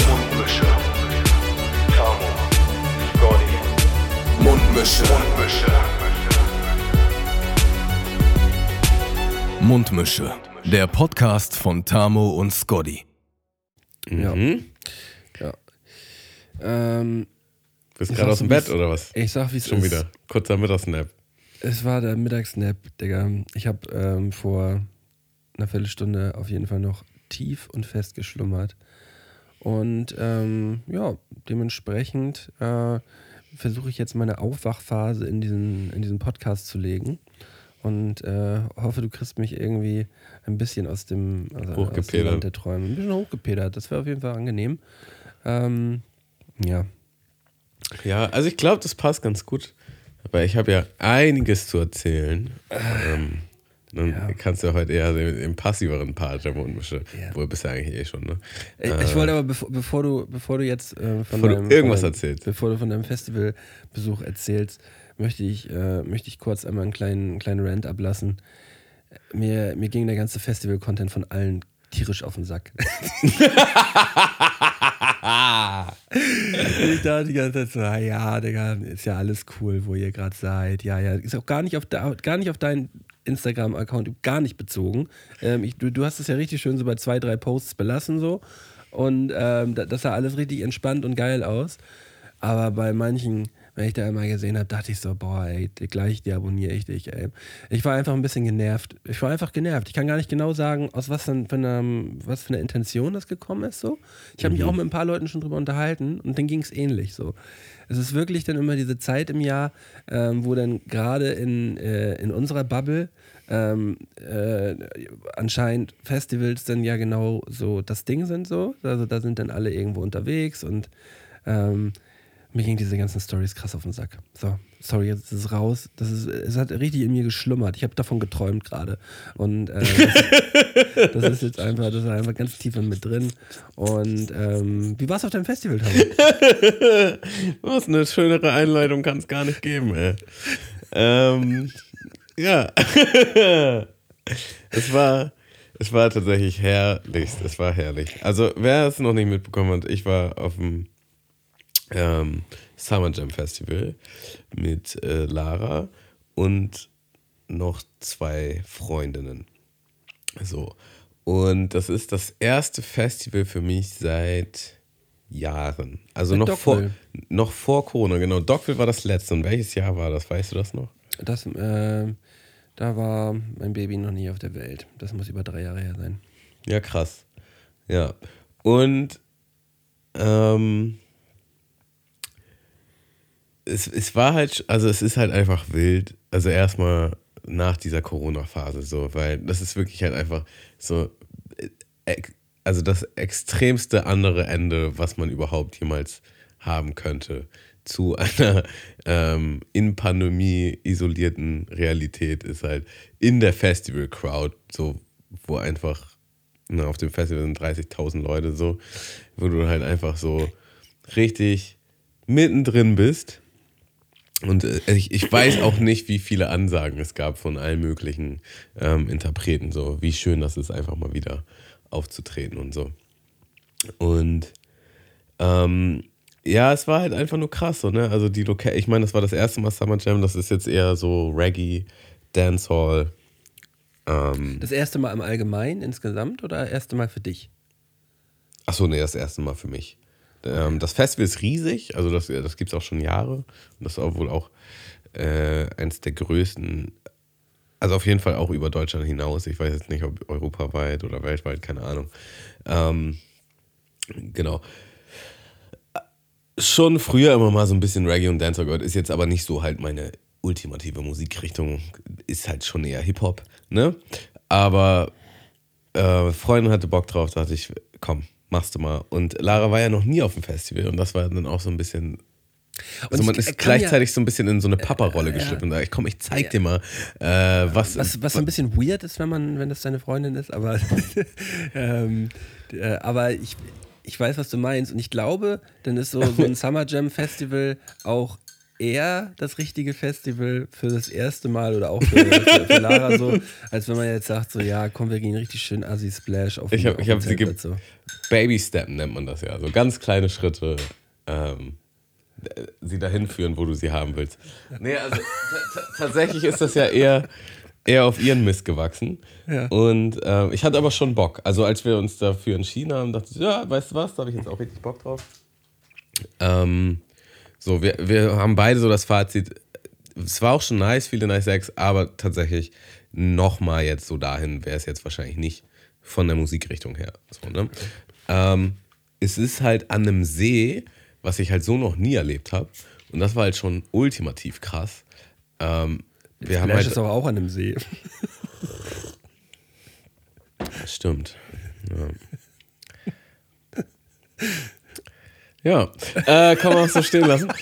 Mundmische. Mundmische. Tamo. Scotty. Mundmische. Mundmische. Mundmische. Der Podcast von Tamo und Scotty. Mhm. Ja. Ähm, Bist gerade aus dem Bett oder was? ich sag, wie es Schon ist. wieder. Kurzer Mittagsnap. Es war der Mittagsnap, Digga. Ich habe ähm, vor einer Viertelstunde auf jeden Fall noch tief und fest geschlummert. Und ähm, ja, dementsprechend äh, versuche ich jetzt meine Aufwachphase in diesen, in diesen Podcast zu legen. Und äh, hoffe, du kriegst mich irgendwie ein bisschen aus dem, also aus dem. Land der Träume. Ein bisschen hochgepedert. Das wäre auf jeden Fall angenehm. Ähm, ja. Ja, also ich glaube, das passt ganz gut. Aber ich habe ja einiges zu erzählen. Ähm, dann Ja. kannst du heute eher den, den passiveren Part der Mundmische. Ja. Wohl bist du eigentlich eh schon, ne? Ich, ich wollte aber, bevor, bevor, du, bevor du jetzt äh, von, Bevor du deinem, irgendwas von erzählst. bevor du von deinem Festivalbesuch erzählst, möchte ich, äh, möchte ich kurz einmal einen kleinen, einen kleinen Rant ablassen. Mir, mir ging der ganze Festival-Content von allen tierisch auf den Sack. ich dachte die ganze Zeit so, ja, Digga, ist ja alles cool, wo ihr gerade seid. Ja, ja, ist auch gar nicht auf, gar nicht auf deinen Instagram-Account gar nicht bezogen. Ähm, ich, du, du hast es ja richtig schön so bei zwei, drei Posts belassen so. Und ähm, da- das sah alles richtig entspannt und geil aus. Aber bei manchen, wenn ich da immer gesehen habe, dachte ich so, boah, ey, gleich deabonniere ich dich, ey. Ich war einfach ein bisschen genervt. Ich war einfach genervt. Ich kann gar nicht genau sagen, aus was denn für einer, was für einer Intention das gekommen ist, so. Ich habe mich auch mit ein paar Leuten schon drüber unterhalten und dann ging es ähnlich, so. Es ist wirklich dann immer diese Zeit im Jahr, ähm, wo dann gerade in, äh, in unserer Bubble ähm, äh, anscheinend Festivals dann ja genau so das Ding sind so. Also da sind dann alle irgendwo unterwegs und ähm, mir ging diese ganzen Stories krass auf den Sack. So, sorry, jetzt ist es raus. Das ist, es hat richtig in mir geschlummert. Ich habe davon geträumt gerade. Und äh, das, das ist jetzt einfach, das ist einfach ganz tief in mir drin. Und ähm, wie war es auf deinem Festival? Was eine schönere Einleitung kann es gar nicht geben, ey. ähm, ja. es war. Es war tatsächlich herrlich. Es war herrlich. Also, wer es noch nicht mitbekommen hat, ich war auf dem ähm, Summer Jam Festival mit äh, Lara und noch zwei Freundinnen. So. Und das ist das erste Festival für mich seit Jahren. Also noch vor, noch vor Corona, genau. Dockville war das letzte. Und welches Jahr war das? Weißt du das noch? Das, äh, da war mein Baby noch nie auf der Welt. Das muss über drei Jahre her sein. Ja, krass. Ja. Und ähm, es, es war halt, also es ist halt einfach wild. Also erstmal nach dieser Corona-Phase so, weil das ist wirklich halt einfach so, äh, also das extremste andere Ende, was man überhaupt jemals haben könnte zu einer ähm, in Pandemie isolierten Realität ist halt in der Festival-Crowd, so wo einfach na, auf dem Festival sind 30.000 Leute so, wo du halt einfach so richtig mittendrin bist. Und äh, ich, ich weiß auch nicht, wie viele Ansagen es gab von allen möglichen ähm, Interpreten, so wie schön das ist, einfach mal wieder aufzutreten und so. Und ähm, ja, es war halt einfach nur krass, so, ne? Also die Loca ich meine, das war das erste Mal Summer Jam, das ist jetzt eher so Reggae, Dancehall. Ähm, Das erste Mal im Allgemeinen insgesamt oder das erste Mal für dich? Achso, nee, das erste Mal für mich. Ähm, das Festival ist riesig, also das, das gibt es auch schon Jahre. Und das ist auch wohl auch äh, eins der größten, also auf jeden Fall auch über Deutschland hinaus. Ich weiß jetzt nicht, ob europaweit oder weltweit, keine Ahnung. Ähm, genau. Schon früher immer mal so ein bisschen Reggae und Dancehall gehört, ist jetzt aber nicht so halt meine ultimative Musikrichtung, ist halt schon eher Hip-Hop, ne? Aber äh, Freundin hatte Bock drauf, dachte ich, komm, machst du mal. Und Lara war ja noch nie auf dem Festival und das war dann auch so ein bisschen. Also man ich ist kann gleichzeitig so ein bisschen in so eine Papa-Rolle geschlüpft und da, ich komm, ich zeig dir mal, äh, was, Was, was ein bisschen weird ist, wenn man, wenn das deine Freundin ist, aber, ähm, äh, aber ich, ich weiß, was du meinst. Und ich glaube, dann ist so, so ein Summer Jam Festival auch eher das richtige Festival für das erste Mal oder auch für, für, für Lara so, als wenn man jetzt sagt, so ja, komm, wir gehen richtig schön Assi-Splash auf Ich habe hab sie ge so. Baby Step nennt man das ja. So ganz kleine Schritte ähm, sie dahin führen, wo du sie haben willst. Nee, also t- t- tatsächlich ist das ja eher, eher auf ihren Mist gewachsen. Ja. Und ähm, ich hatte aber schon Bock. Also als wir uns dafür entschieden haben, dachte ich, ja, weißt du was, da habe ich jetzt auch richtig Bock drauf. Ähm, so, wir, wir haben beide so das Fazit, es war auch schon nice, viele nice Acts, aber tatsächlich nochmal jetzt so dahin wäre es jetzt wahrscheinlich nicht von der Musikrichtung her. So, ne? ähm, es ist halt an einem See, was ich halt so noch nie erlebt habe. Und das war halt schon ultimativ krass. Ähm, wir haben halt, ist aber auch an einem See. Stimmt. Ja, ja äh, kann man auch so stehen lassen.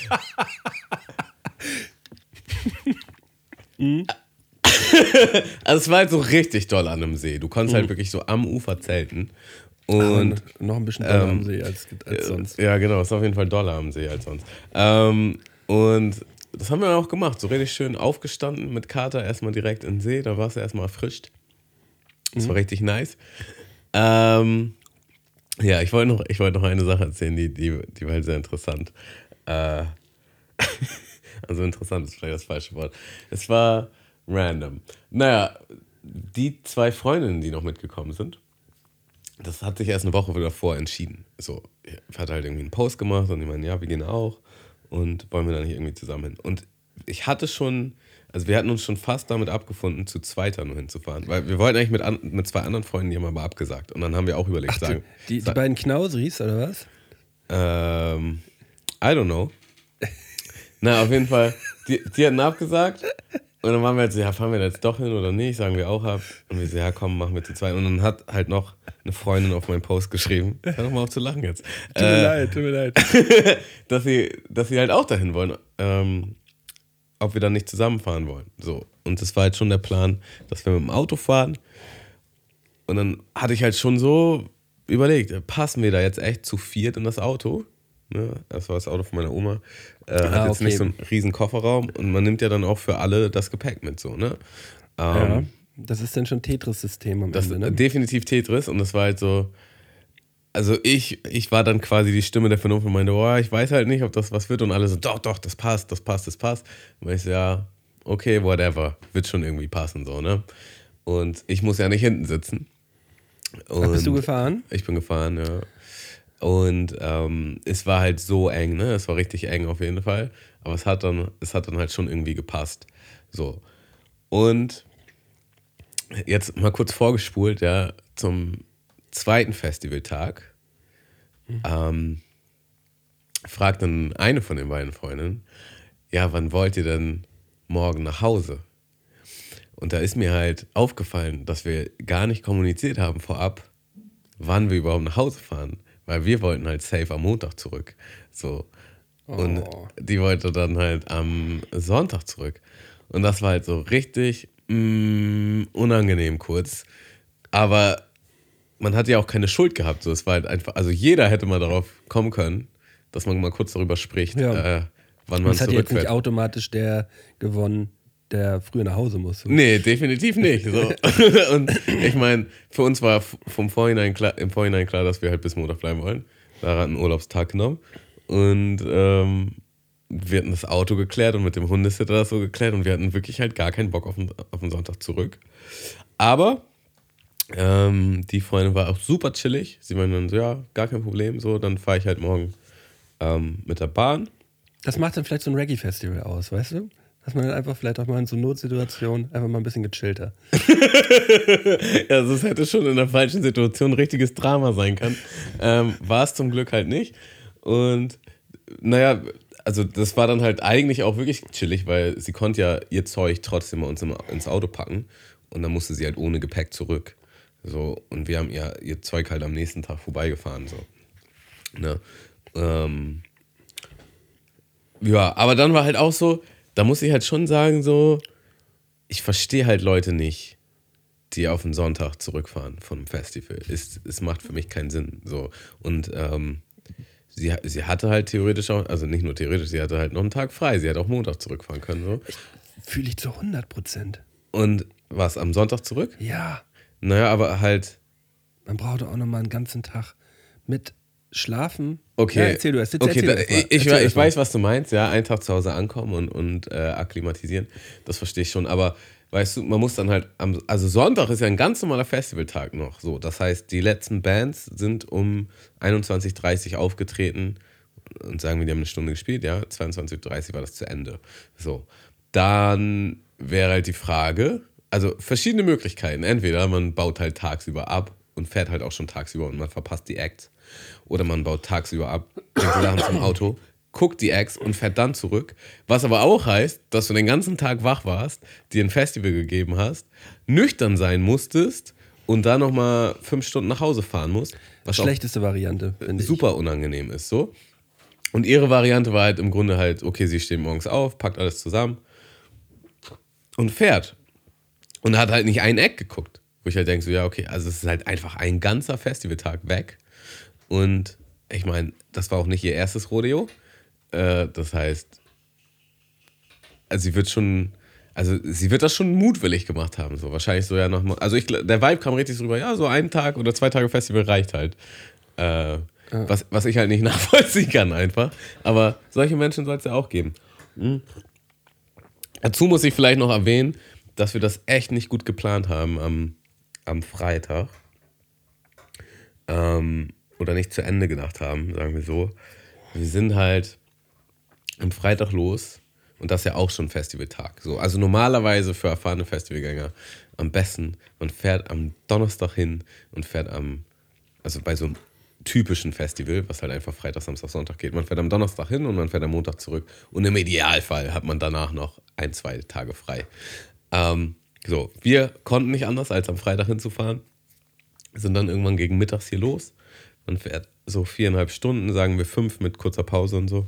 also es war halt so richtig doll an einem See. Du konntest halt wirklich so am Ufer zelten. Und Und noch ein bisschen doller ähm, am See als, als sonst. ja, genau, ist auf jeden Fall doller am See als sonst. Ähm, und das haben wir dann auch gemacht. So richtig schön aufgestanden mit Kater, erstmal direkt in den See. Da warst du erstmal erfrischt. Das war richtig nice. Ähm, ja, ich wollte noch, ich wollte noch eine Sache erzählen, die, die, die war halt sehr interessant. Äh, also interessant ist vielleicht das falsche Wort. Es war random. Naja, die zwei Freundinnen, die noch mitgekommen sind, das hat sich erst eine Woche davor entschieden. So, ich hatte halt irgendwie einen Post gemacht und die meinen, ja, wir gehen auch und wollen wir da nicht irgendwie zusammen hin. Und ich hatte schon, also wir hatten uns schon fast damit abgefunden, zu zweiter nur hinzufahren. Weil wir wollten eigentlich mit, an, mit zwei anderen Freunden, die haben aber abgesagt. Und dann haben wir auch überlegt, sagen, Die, die sa- beiden Knausris, oder was? ähm, I don't know. Na, auf jeden Fall, die, die hatten abgesagt. Und dann waren wir jetzt, ja, fahren wir da jetzt doch hin oder nicht? Sagen wir auch ab. Und wir so, ja, komm, machen wir zu zweit. Und dann hat halt noch eine Freundin auf meinen Post geschrieben. Hör doch mal auf zu lachen jetzt. Tut mir Äh, leid, tut mir leid. dass sie, dass sie halt auch dahin wollen, ähm, ob wir dann nicht zusammenfahren wollen. So. Und das war halt schon der Plan, dass wir mit dem Auto fahren. Und dann hatte ich halt schon so überlegt, passen wir da jetzt echt zu viert in das Auto? Ne? Das war das Auto von meiner Oma. Äh, hat Ah, jetzt okay. nicht so einen riesen Kofferraum und man nimmt ja dann auch für alle das Gepäck mit, so, ne? Ja, Ähm, das ist dann schon Tetris-System am das Ende, ne? definitiv Tetris und das war halt so. Also ich, ich war dann quasi die Stimme der Vernunft und meinte, oh, ich weiß halt nicht, ob das was wird. Und alle so, doch, doch, das passt, das passt, das passt. Und ich so, ja, okay, whatever, wird schon irgendwie passen, so, ne? Und ich muss ja nicht hinten sitzen. Ach, bist du Und- gefahren? Ich bin gefahren, ja. Und ähm, es war halt so eng, ne? Es war richtig eng auf jeden Fall. Aber es hat dann, es hat dann halt schon irgendwie gepasst. So. Und jetzt mal kurz vorgespult, ja, zum zweiten Festivaltag. Ähm, fragt dann eine von den beiden Freundinnen, ja, wann wollt ihr denn morgen nach Hause? Und da ist mir halt aufgefallen, dass wir gar nicht kommuniziert haben vorab, wann wir überhaupt nach Hause fahren. Weil wir wollten halt safe am Montag zurück. So. Und Oh. die wollte dann halt am Sonntag zurück. Und das war halt so richtig mm, unangenehm kurz. Aber man hat ja auch keine Schuld gehabt. So, es war halt einfach, also jeder hätte mal darauf kommen können, dass man mal kurz darüber spricht, Ja. äh, wann man Das hat jetzt nicht automatisch der gewonnen, der früher nach Hause muss. Nee, definitiv nicht. So. Und ich meine, für uns war vom Vorhinein klar, im Vorhinein klar, dass wir halt bis Montag bleiben wollen. Da hat einen Urlaubstag genommen. Und ähm, wir hatten das Auto geklärt und mit dem Hundesitter das so geklärt und wir hatten wirklich halt gar keinen Bock auf den, auf den Sonntag zurück. Aber ähm, die Freundin war auch super chillig. Sie meinte dann so, ja, gar kein Problem, so, dann fahre ich halt morgen ähm, mit der Bahn. Das macht dann vielleicht so ein Reggae-Festival aus, weißt du? Dass man dann einfach vielleicht auch mal in so Notsituationen einfach mal ein bisschen gechillter. Also es hätte schon in der falschen Situation ein richtiges Drama sein können. Ähm, war es zum Glück halt nicht. Und naja, also das war dann halt eigentlich auch wirklich chillig, weil sie konnte ja ihr Zeug trotzdem mal uns im, ins Auto packen und dann musste sie halt ohne Gepäck zurück. So, und wir haben ihr, ihr Zeug halt am nächsten Tag vorbeigefahren. So. Ne? Ähm, ja, aber dann war halt auch so, da muss ich halt schon sagen, so, ich verstehe halt Leute nicht, die auf den Sonntag zurückfahren vom Festival. Es, es macht für mich keinen Sinn. So. Und ähm, sie, sie hatte halt theoretisch auch, also nicht nur theoretisch, sie hatte halt noch einen Tag frei. Sie hätte auch Montag zurückfahren können. So. Fühle ich zu 100 Prozent. Und was, am Sonntag zurück? Ja, Naja, aber halt, man braucht auch noch mal einen ganzen Tag mit Schlafen. okay. Ja, erzähl du erst. Okay, da, ich, ich, ich weiß, was du meinst, ja. Einen Tag zu Hause ankommen und, und äh, akklimatisieren. Das verstehe ich schon. Aber weißt du, man muss dann halt am, also Sonntag ist ja ein ganz normaler Festivaltag noch. So, das heißt, die letzten Bands sind um 21.30 Uhr aufgetreten und sagen wir, die haben eine Stunde gespielt, ja. 22.30 Uhr war das zu Ende. So. Dann wäre halt die Frage, also verschiedene Möglichkeiten. Entweder man baut halt tagsüber ab und fährt halt auch schon tagsüber und man verpasst die Acts. Oder man baut tagsüber ab, bringt die Sachen zum Auto, guckt die Acts und fährt dann zurück. Was aber auch heißt, dass du den ganzen Tag wach warst, dir ein Festival gegeben hast, nüchtern sein musstest und dann nochmal fünf Stunden nach Hause fahren musst. Was Schlechteste Variante, finde ich. super unangenehm ist, so. Und ihre Variante war halt im Grunde halt, okay, sie steht morgens auf, packt alles zusammen und fährt. Und hat halt nicht ein Eck geguckt. Wo ich halt denke, so, ja, okay, also es ist halt einfach ein ganzer Festivaltag weg. Und ich meine, das war auch nicht ihr erstes Rodeo. Äh, das heißt, also sie wird schon, also sie wird das schon mutwillig gemacht haben, so wahrscheinlich so ja nochmal. Also ich, der Vibe kam richtig so rüber, ja, so ein Tag oder zwei Tage Festival reicht halt. Äh, was, was ich halt nicht nachvollziehen kann einfach. Aber solche Menschen soll es ja auch geben. Hm. Dazu muss ich vielleicht noch erwähnen, dass wir das echt nicht gut geplant haben am, am Freitag. Ähm, oder nicht zu Ende gedacht haben, sagen wir so. Wir sind halt am Freitag los und das ist ja auch schon Festivaltag. So, also normalerweise für erfahrene Festivalgänger am besten, man fährt am Donnerstag hin und fährt am, also bei so einem typischen Festival, was halt einfach Freitag, Samstag, Sonntag geht. Man fährt am Donnerstag hin und man fährt am Montag zurück. Und im Idealfall hat man danach noch ein, zwei Tage frei. Ähm, so, wir konnten nicht anders, als am Freitag hinzufahren. Sind dann irgendwann gegen mittags hier los. Man fährt so viereinhalb Stunden, sagen wir fünf mit kurzer Pause und so.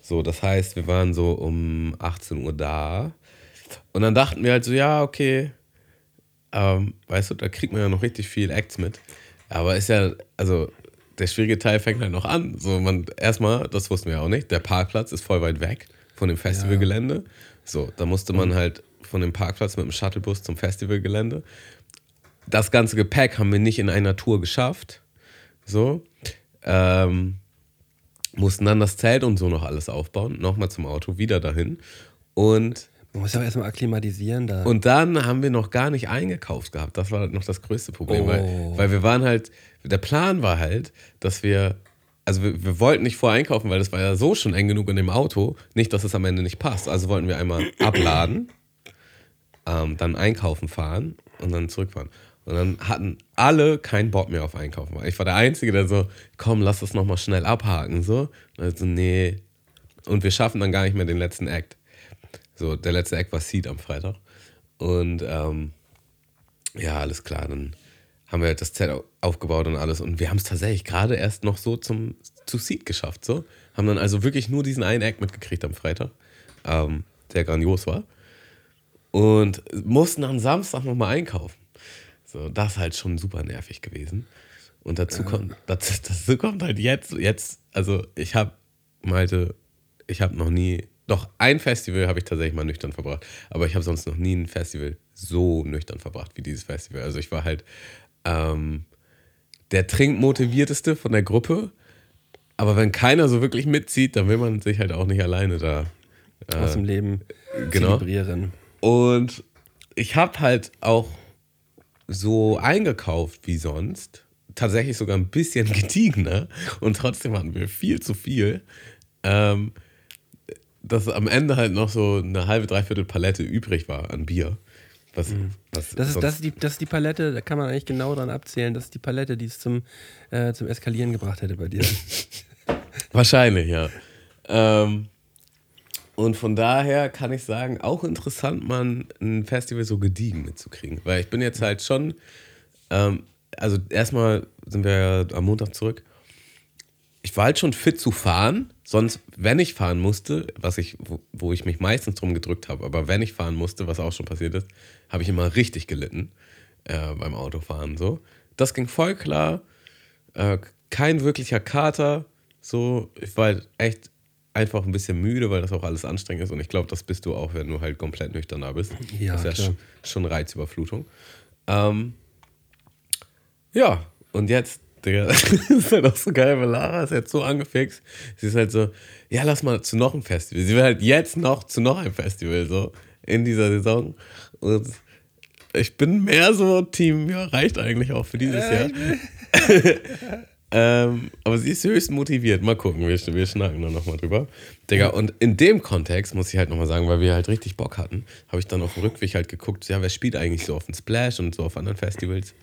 So, das heißt, wir waren so um 18 Uhr da. Und dann dachten wir halt so, ja, okay, ähm, weißt du, da kriegt man ja noch richtig viel Acts mit. Aber ist ja, also der schwierige Teil fängt halt noch an. So, man, erstmal, das wussten wir auch nicht, der Parkplatz ist voll weit weg von dem Festivalgelände. So, da musste man halt von dem Parkplatz mit dem Shuttlebus zum Festivalgelände. Das ganze Gepäck haben wir nicht in einer Tour geschafft. So. Ähm, mussten dann das Zelt und so noch alles aufbauen. Nochmal zum Auto, wieder dahin. Und Man muss ja auch erstmal akklimatisieren da. und dann haben wir noch gar nicht eingekauft gehabt. Das war noch das größte Problem, Oh. weil, weil wir waren halt, der Plan war halt, dass wir, also wir, wir wollten nicht vorher einkaufen, weil das war ja so schon eng genug in dem Auto, nicht, dass es am Ende nicht passt. Also wollten wir einmal abladen, ähm, dann einkaufen fahren und dann zurückfahren. Und dann hatten alle keinen Bock mehr auf Einkaufen. Ich war der Einzige, der so, komm, lass das nochmal schnell abhaken. So. Also, nee. Und wir schaffen dann gar nicht mehr den letzten Act. So, der letzte Act war Seed am Freitag. Und ähm, ja, alles klar, dann haben wir das Zelt au- aufgebaut und alles. Und wir haben es tatsächlich gerade erst noch so zum, zu Seed geschafft. So. Haben dann also wirklich nur diesen einen Act mitgekriegt am Freitag, ähm, der grandios war. Und mussten am Samstag nochmal einkaufen. So, das ist halt schon super nervig gewesen. Und dazu kommt, dazu, dazu kommt halt jetzt, jetzt, also ich habe, Malte, ich habe noch nie, doch ein Festival habe ich tatsächlich mal nüchtern verbracht, aber ich habe sonst noch nie ein Festival so nüchtern verbracht wie dieses Festival. Also ich war halt ähm, der trinkmotivierteste von der Gruppe, aber wenn keiner so wirklich mitzieht, dann will man sich halt auch nicht alleine da aus dem Leben genau. zelebrieren. Und ich habe halt auch so eingekauft wie sonst. Tatsächlich sogar ein bisschen gediegener. Und trotzdem hatten wir viel zu viel. Ähm, dass am Ende halt noch so eine halbe, dreiviertel Palette übrig war an Bier. Was, was Mhm. Das ist, das, ist die, das ist die Palette, da kann man eigentlich genau dran abzählen. Das ist die Palette, die es zum, äh, zum Eskalieren gebracht hätte bei dir. Wahrscheinlich, ja. Ähm, und von daher kann ich sagen, auch interessant, mal ein Festival so gediegen mitzukriegen. Weil ich bin jetzt halt schon, ähm, also erstmal sind wir ja am Montag zurück. Ich war halt schon fit zu fahren. Sonst, wenn ich fahren musste, was ich, wo, wo ich mich meistens drum gedrückt habe, aber wenn ich fahren musste, was auch schon passiert ist, habe ich immer richtig gelitten äh, beim Autofahren. So. Das ging voll klar. Äh, kein wirklicher Kater. So, ich war halt echt einfach ein bisschen müde, weil das auch alles anstrengend ist. Und ich glaube, das bist du auch, wenn du halt komplett nüchtern da bist. Ja, das ist ja klar. schon Reizüberflutung. Ähm, ja, und jetzt, Digga, das ist halt auch so geil, weil Lara ist jetzt so angefixt. Sie ist halt so, ja, lass mal zu noch einem Festival. Sie will halt jetzt noch zu noch einem Festival, so, in dieser Saison. Und ich bin mehr so Team, ja, reicht eigentlich auch für dieses Jahr. ähm, aber sie ist höchst motiviert. Mal gucken, wir, wir schnacken dann nochmal drüber. Digga, und in dem Kontext muss ich halt nochmal sagen, weil wir halt richtig Bock hatten, habe ich dann auf dem Rückweg halt geguckt, ja, wer spielt eigentlich so auf dem Splash und so auf anderen Festivals.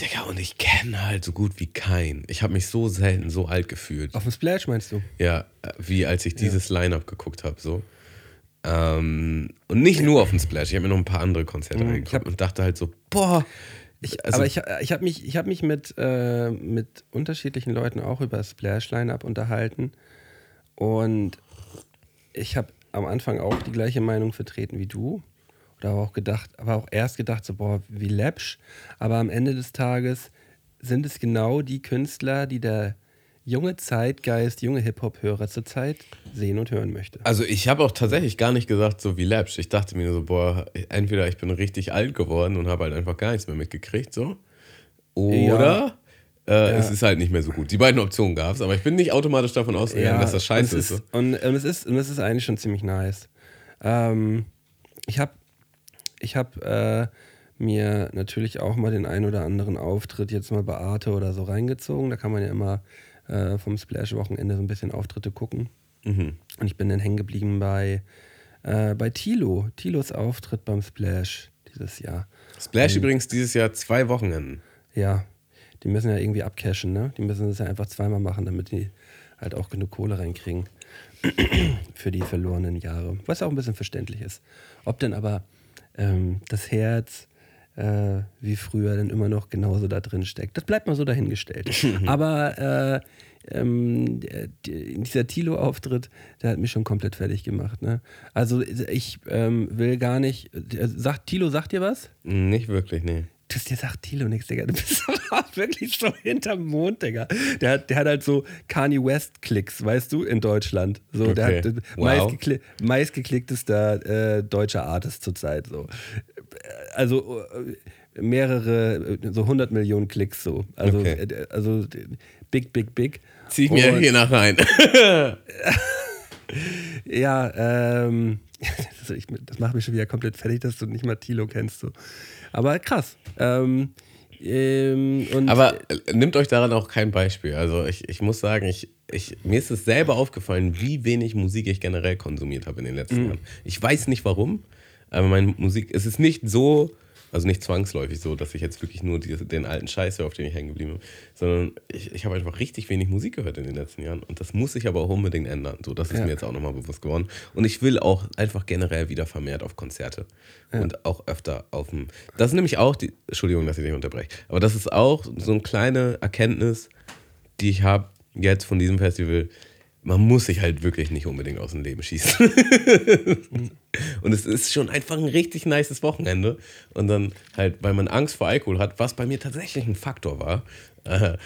Digga, und ich kenne halt so gut wie keinen. Ich habe mich so selten so alt gefühlt. Auf dem Splash meinst du? Ja, äh, wie als ich dieses Line-Up geguckt habe, so. Ähm, und nicht nur auf dem Splash, ich habe mir noch ein paar andere Konzerte Mhm, angeguckt und dachte halt so, boah. Ich, also- aber ich, ich habe mich, ich hab mich mit, äh, mit unterschiedlichen Leuten auch über Splash-Line-Up unterhalten. Und ich habe am Anfang auch die gleiche Meinung vertreten wie du. Oder habe auch gedacht, aber auch erst gedacht, so, boah, wie läppsch. Aber am Ende des Tages sind es genau die Künstler, die der junge Zeitgeist, junge Hip-Hop-Hörer zurzeit sehen und hören möchte. Also ich habe auch tatsächlich gar nicht gesagt, so wie Läppsch. Ich dachte mir so, boah, entweder ich bin richtig alt geworden und habe halt einfach gar nichts mehr mitgekriegt, so. Oder äh, es ist halt nicht mehr so gut. Die beiden Optionen gab es, aber ich bin nicht automatisch davon ausgegangen, dass das scheiße und ist. es so. Und, und, es ist, und es ist eigentlich schon ziemlich nice. Ähm, ich habe ich hab, äh, mir natürlich auch mal den ein oder anderen Auftritt jetzt mal bei Arte oder so reingezogen. Da kann man ja immer äh, vom Splash-Wochenende so ein bisschen Auftritte gucken. Mhm. Und ich bin dann hängen geblieben bei, äh, bei Tilo. Tilos Auftritt beim Splash dieses Jahr. Splash übrigens dieses Jahr zwei Wochenenden. Ja, die müssen ja irgendwie abcashen, ne? Die müssen das ja einfach zweimal machen, damit die halt auch genug Kohle reinkriegen für die verlorenen Jahre. Was auch ein bisschen verständlich ist. Ob denn aber ähm, das Herz äh, wie früher dann immer noch genauso da drin steckt, das bleibt mal so dahingestellt. aber äh, ähm, der- die- dieser Tilo-Auftritt, der hat mich schon komplett fertig gemacht. Ne? Also ich ähm, will gar nicht. äh, Sagt Tilo, sagt dir was? Nicht wirklich, nee. Das dir sagt Tilo nichts, Digga. Du bist doch wirklich so hinterm Mond, Digga. Der hat, der hat halt so Kanye West-Klicks, weißt du, in Deutschland. So, der Okay. hat äh, Wow. meistgekli meistgeklicktester äh, deutscher Artist zurzeit. So. Also äh, mehrere, so 100 Millionen Klicks so. Also, Okay. also big, big, big. Zieh ich mir hier nach rein. Ja, ähm, das, ich, das macht mich schon wieder komplett fertig, dass du nicht mal Tilo kennst. So. Aber krass. Ähm, ähm, Aber äh, nimmt euch daran auch kein Beispiel. Also ich, ich muss sagen, ich, ich, mir ist es selber aufgefallen, wie wenig Musik ich generell konsumiert habe in den letzten Jahren. Ich weiß nicht warum, aber meine Musik, es ist nicht so, also nicht zwangsläufig so, dass ich jetzt wirklich nur die, den alten Scheiß höre, auf den ich hängen geblieben bin, sondern ich, ich habe einfach richtig wenig Musik gehört in den letzten Jahren. Und das muss sich aber auch unbedingt ändern. So, das ist Ja. mir jetzt auch nochmal bewusst geworden. Und ich will auch einfach generell wieder vermehrt auf Konzerte. Und auch öfter auf dem. Das ist nämlich auch die. Entschuldigung, dass ich dich unterbreche. Aber das ist auch so eine kleine Erkenntnis, die ich habe jetzt von diesem Festival. Man muss sich halt wirklich nicht unbedingt aus dem Leben schießen. Und es ist schon einfach ein richtig nices Wochenende. Und dann halt, weil man Angst vor Alkohol hat, was bei mir tatsächlich ein Faktor war, äh,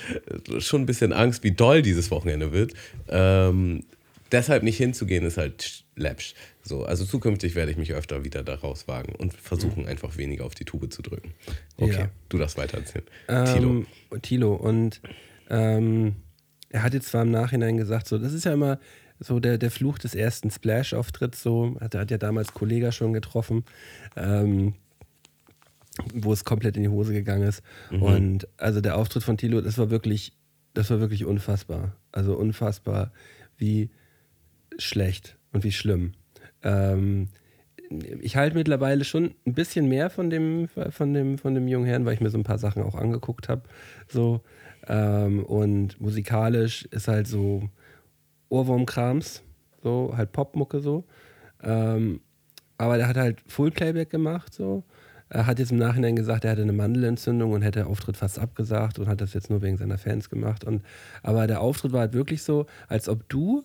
schon ein bisschen Angst, wie doll dieses Wochenende wird. Ähm, deshalb nicht hinzugehen, ist halt läppsch. So, also zukünftig werde ich mich öfter wieder da rauswagen und versuchen, einfach weniger auf die Tube zu drücken. Okay, Ja. du darfst weiter erzählen. Tilo. Ähm, Tilo. Und ähm, er hat jetzt zwar im Nachhinein gesagt, so, das ist ja immer so der, der Fluch des ersten Splash-Auftritts, so, hat, hat ja damals Kollega schon getroffen, ähm, wo es komplett in die Hose gegangen ist. Und also der Auftritt von Tilo, das war wirklich, das war wirklich unfassbar. Also unfassbar, wie schlecht und wie schlimm. Ähm, ich halte mittlerweile schon ein bisschen mehr von dem, von dem, von dem jungen Herrn, weil ich mir so ein paar Sachen auch angeguckt habe. So. Ähm, und musikalisch ist halt so Ohrwurmkrams, so halt Popmucke so. Ähm, aber der hat halt Full Playback gemacht, so. Er hat jetzt im Nachhinein gesagt, er hatte eine Mandelentzündung und hätte den Auftritt fast abgesagt und hat das jetzt nur wegen seiner Fans gemacht. Und, aber der Auftritt war halt wirklich so, als ob du,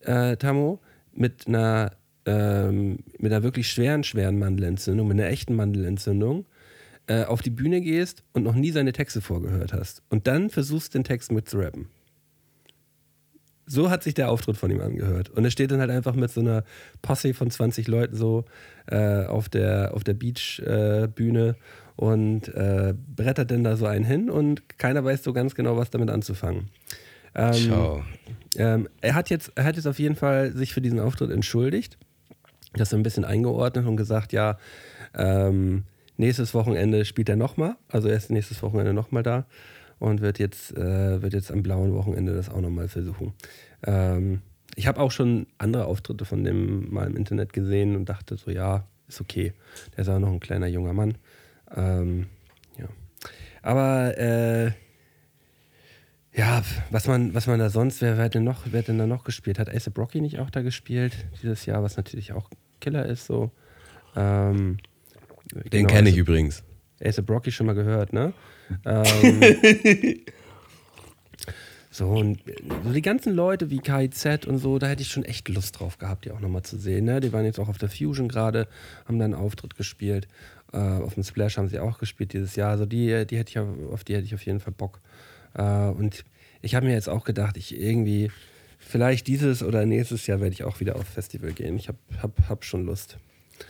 äh, Tammo, mit einer, ähm, mit einer wirklich schweren, schweren Mandelentzündung, mit einer echten Mandelentzündung, äh, auf die Bühne gehst und noch nie seine Texte vorgehört hast. Und dann versuchst, den Text mitzurappen. So hat sich der Auftritt von ihm angehört. Und er steht dann halt einfach mit so einer Posse von 20 Leuten so äh, auf der, auf der Beach-Bühne äh, und äh, brettert dann da so einen hin und keiner weiß so ganz genau, was damit anzufangen. Ähm, Ciao. ähm, er, hat jetzt, er hat jetzt auf jeden Fall sich für diesen Auftritt entschuldigt, das so ein bisschen eingeordnet und gesagt, ja, ähm, nächstes Wochenende spielt er nochmal, also er ist nächstes Wochenende nochmal da und wird jetzt, äh, wird jetzt am blauen Wochenende das auch nochmal versuchen. Ähm, ich habe auch schon andere Auftritte von dem mal im Internet gesehen und dachte so, ja, ist okay. Der ist auch noch ein kleiner junger Mann. Ähm, ja. Aber äh, ja, was man, was man da sonst, wer, wer, hat denn noch, wer hat denn da noch gespielt? Hat Ace Brocky nicht auch da gespielt dieses Jahr, was natürlich auch Killer ist so. Ähm, Den genau, kenne ich Ace- übrigens. Ace Brocky schon mal gehört, ne? Ähm, so, und so die ganzen Leute wie KIZ und so, da hätte ich schon echt Lust drauf gehabt, die auch nochmal zu sehen. Ne? Die waren jetzt auch auf der Fusion gerade, haben da einen Auftritt gespielt. Äh, auf dem Splash haben sie auch gespielt dieses Jahr. Also die, die hätte ich, auf- auf die hätte ich auf jeden Fall Bock. Äh, und ich habe mir jetzt auch gedacht, ich irgendwie, vielleicht dieses oder nächstes Jahr werde ich auch wieder auf Festival gehen. Ich habe hab, hab schon Lust.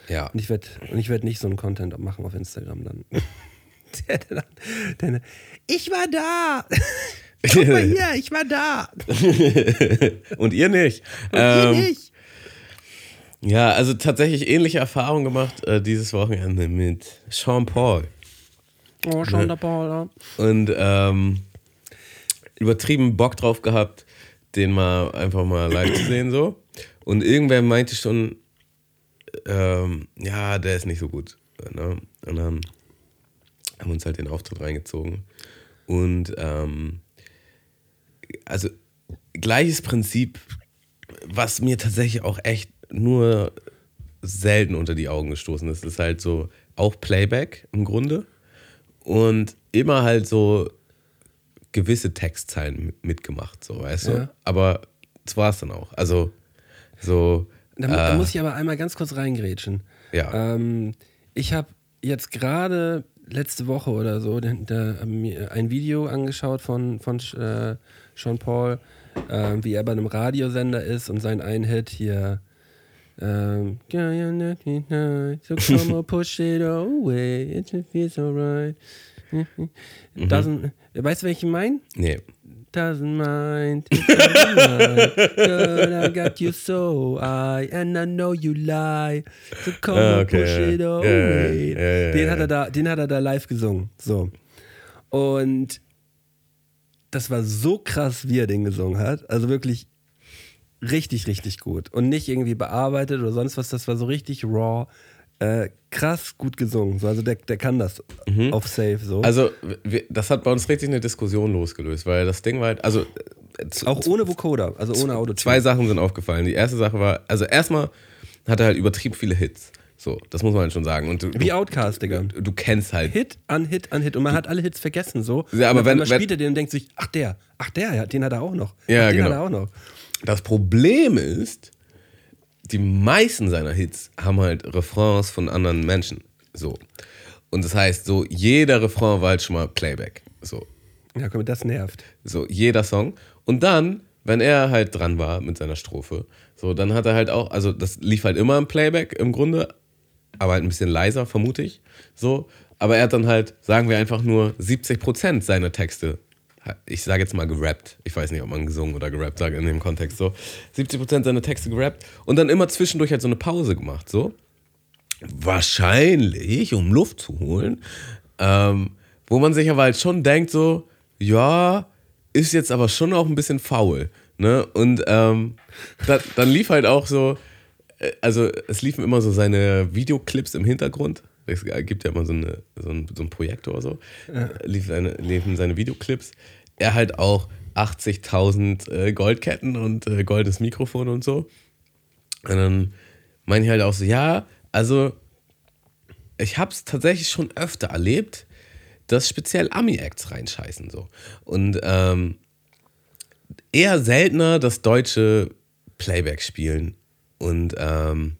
Ja. Und ich werde werd nicht so einen Content machen auf Instagram dann. Der, der, der, der, ich war da! Guck mal hier, ich war da! Und ihr nicht. Und Ähm, ihr nicht! Ja, also tatsächlich ähnliche Erfahrungen gemacht äh, dieses Wochenende mit Sean Paul. Oh, schon der Paul. Und ähm, übertrieben Bock drauf gehabt, den mal einfach mal live zu sehen so. Und irgendwer meinte schon, ähm, ja, der ist nicht so gut. Ne? Und dann haben wir uns halt den Auftritt reingezogen. Und ähm, also gleiches Prinzip, was mir tatsächlich auch echt nur selten unter die Augen gestoßen ist, ist halt so auch Playback im Grunde und immer halt so gewisse Textzeilen mitgemacht, so weißt du. Ja. Aber das war es dann auch. Also so. Da, mu- da äh, muss ich aber einmal ganz kurz reingrätschen. Ja. Ähm, ich habe jetzt gerade letzte Woche oder so da, da, mir ein Video angeschaut von, von äh, Sean Paul, ähm, wie er bei einem Radiosender ist und sein ein Hit hier. Ähm, "Girl, you let me know, so come on, push it away, it feels alright. Doesn't, weißt du, welchen ich meine? nee. Doesn't mind, it doesn't mind. Girl, I got you so high, and I know you lie. So come Ah, okay, push ja, it away. Ja, ja, den, hat er da, den hat er da live gesungen. So. Und das war so krass, wie er den gesungen hat. Also wirklich richtig, richtig gut. Und nicht irgendwie bearbeitet oder sonst was. Das war so richtig raw. Äh, krass gut gesungen. So, also der, der kann das auf Safe so. Mhm. Also, wir, das hat bei uns richtig eine Diskussion losgelöst, weil das Ding war halt, also äh, auch ohne Vocoder, also ohne Auto. zwei Sachen sind aufgefallen. Die erste Sache war, also erstmal hat er halt übertrieben viele Hits. So, das muss man halt schon sagen. Und du, Wie du, Outcast, Digga. du kennst halt. Hit an Hit an Hit. Und man hat alle Hits vergessen, so. Ja, aber wenn- wenn- spielt er den und denkt sich, ach der, ach der, ja, den hat er auch noch. Ja, ach, den genau. hat er auch noch. Das Problem ist, die meisten seiner Hits haben halt Refrains von anderen Menschen. So. Und das heißt, so jeder Refrain war halt schon mal Playback. So. Ja, komm, das nervt. So, jeder Song. Und dann, wenn er halt dran war mit seiner Strophe, so, dann hat er halt auch, also das lief halt immer im Playback im Grunde, aber halt ein bisschen leiser, vermute ich. So. Aber er hat dann halt, sagen wir einfach nur 70% seiner Texte, ich sage jetzt mal gerappt. Ich weiß nicht, ob man gesungen oder gerappt sagt in dem Kontext so. 70% seiner Texte gerappt und dann immer zwischendurch halt so eine Pause gemacht, so. Wahrscheinlich, um Luft zu holen. Ähm, wo man sich aber halt schon denkt, so, ja, ist jetzt aber schon auch ein bisschen faul. Ne? Und ähm, da, dann lief halt auch so, äh, also es liefen immer so seine Videoclips im Hintergrund. Es gibt ja immer so, eine, so, ein, so ein Projektor so. Lief seine, liefen seine Videoclips. Er halt auch 80.000 äh, Goldketten und äh, goldenes Mikrofon und so. Und dann meine ich halt auch so, ja, also ich habe es tatsächlich schon öfter erlebt, dass speziell Ami-Acts reinscheißen so. Und ähm, eher seltener das deutsche Playback spielen. Und ähm,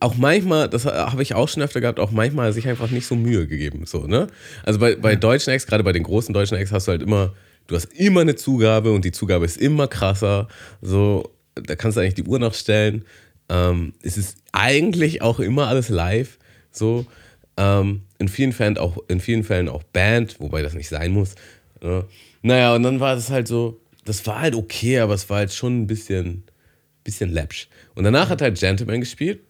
auch manchmal, das habe ich auch schon öfter gehabt, auch manchmal sich einfach nicht so Mühe gegeben. So, ne? Also bei, bei deutschen Acts, gerade bei den großen deutschen Acts, hast du halt immer du hast immer eine Zugabe und die Zugabe ist immer krasser. So, da kannst du eigentlich die Uhr nachstellen. Ähm, es ist eigentlich auch immer alles live. So, ähm, in vielen Fällen auch in vielen Fällen auch Band, wobei das nicht sein muss. Ja. Naja, und dann war es halt so, das war halt okay, aber es war halt schon ein bisschen, bisschen läppsch. Und danach hat halt Gentleman gespielt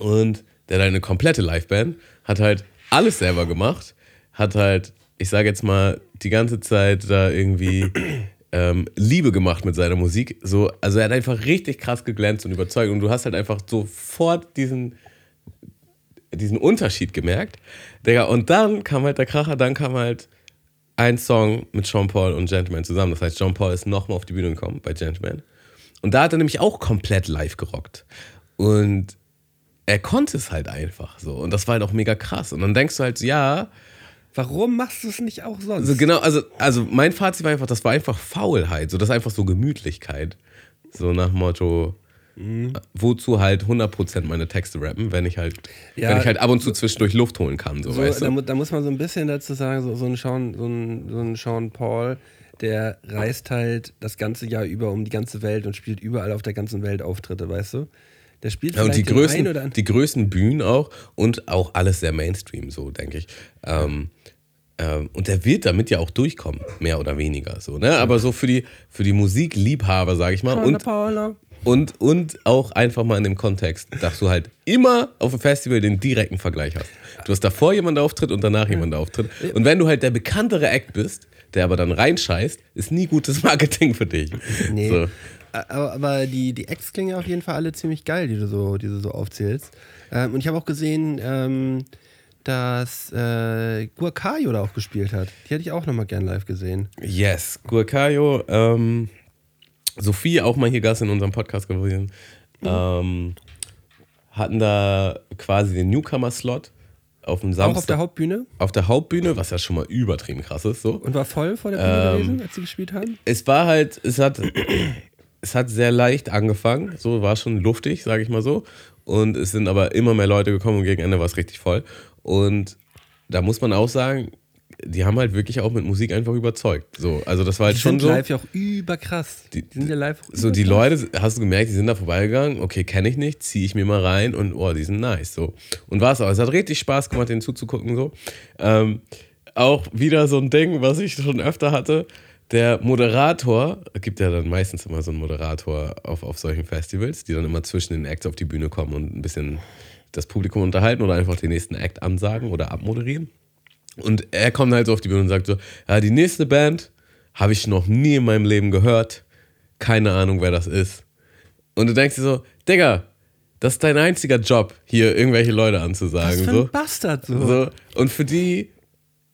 und der hat halt eine komplette Liveband, hat halt alles selber gemacht, hat halt, ich sage jetzt mal, die ganze Zeit da irgendwie ähm, Liebe gemacht mit seiner Musik. So, also er hat einfach richtig krass geglänzt und überzeugt und du hast halt einfach sofort diesen, diesen Unterschied gemerkt. Digga, und dann kam halt der Kracher, dann kam halt ein Song mit Sean Paul und Gentleman zusammen. Das heißt, Sean Paul ist nochmal auf die Bühne gekommen bei Gentleman. Und da hat er nämlich auch komplett live gerockt. Und er konnte es halt einfach so. Und das war halt auch mega krass. Und dann denkst du halt, ja. Warum machst du es nicht auch sonst? So genau, also, also mein Fazit war einfach, das war einfach Faulheit. So, das ist einfach so Gemütlichkeit. So nach Motto, mhm. wozu halt 100% meine Texte rappen, wenn ich halt, ja, wenn ich halt ab und zu zwischendurch Luft holen kann. So, so weißt du? da, da, muss man so ein bisschen dazu sagen, so, so, ein, Sean, so, ein, so ein Sean Paul, der reist halt das ganze Jahr über um die ganze Welt und spielt überall auf der ganzen Welt Auftritte, weißt du? Der spielt ja, und die größten, oder die größten Bühnen auch und auch alles sehr Mainstream, so denke ich. Ähm, ähm, und der wird damit ja auch durchkommen, mehr oder weniger. So, ne? Aber so für die, für die Musikliebhaber, sage ich mal. Und, und, und auch einfach mal in dem Kontext, dass du halt immer auf dem Festival den direkten Vergleich hast. Du hast davor jemand auftritt und danach jemand auftritt. Und wenn du halt der bekanntere Act bist, der aber dann reinscheißt, ist nie gutes Marketing für dich. Nee. So. Aber, aber, die, die Acts klingen ja auf jeden Fall alle ziemlich geil, die du so, die du so aufzählst. Ähm, und ich habe auch gesehen, ähm, dass äh, Guacayo da auch gespielt hat. Die hätte ich auch nochmal gern live gesehen. Yes, Guacayo. Ähm, Sophie, auch mal hier Gast in unserem Podcast gewesen. Mhm. Ähm, hatten da quasi den Newcomer-Slot auf dem Samstag. Auch auf der Hauptbühne? Auf der Hauptbühne, was ja schon mal übertrieben krass ist. So. Und war voll vor der Bühne ähm, gewesen, als sie gespielt haben? Es war halt, es hat es hat sehr leicht angefangen, so war schon luftig, sage ich mal so. Und es sind aber immer mehr Leute gekommen und gegen Ende war es richtig voll. Und da muss man auch sagen, die haben halt wirklich auch mit Musik einfach überzeugt. So, also das war halt die schon sind so. live ja auch überkrass. Die, die sind ja live. So die Leute, hast du gemerkt, die sind da vorbeigegangen. Okay, kenne ich nicht, ziehe ich mir mal rein und oh, die sind nice. So und war es auch. Es hat richtig Spaß gemacht, denen zuzugucken so. Ähm, auch wieder so ein Ding, was ich schon öfter hatte der Moderator, gibt ja dann meistens immer so einen Moderator auf, auf solchen Festivals, die dann immer zwischen den Acts auf die Bühne kommen und ein bisschen das Publikum unterhalten oder einfach den nächsten Act ansagen oder abmoderieren. Und er kommt halt so auf die Bühne und sagt so, ja, die nächste Band habe ich noch nie in meinem Leben gehört. Keine Ahnung, wer das ist. Und du denkst dir so, Digga, das ist dein einziger Job, hier irgendwelche Leute anzusagen. Was für ein so. Bastard so. so. Und für die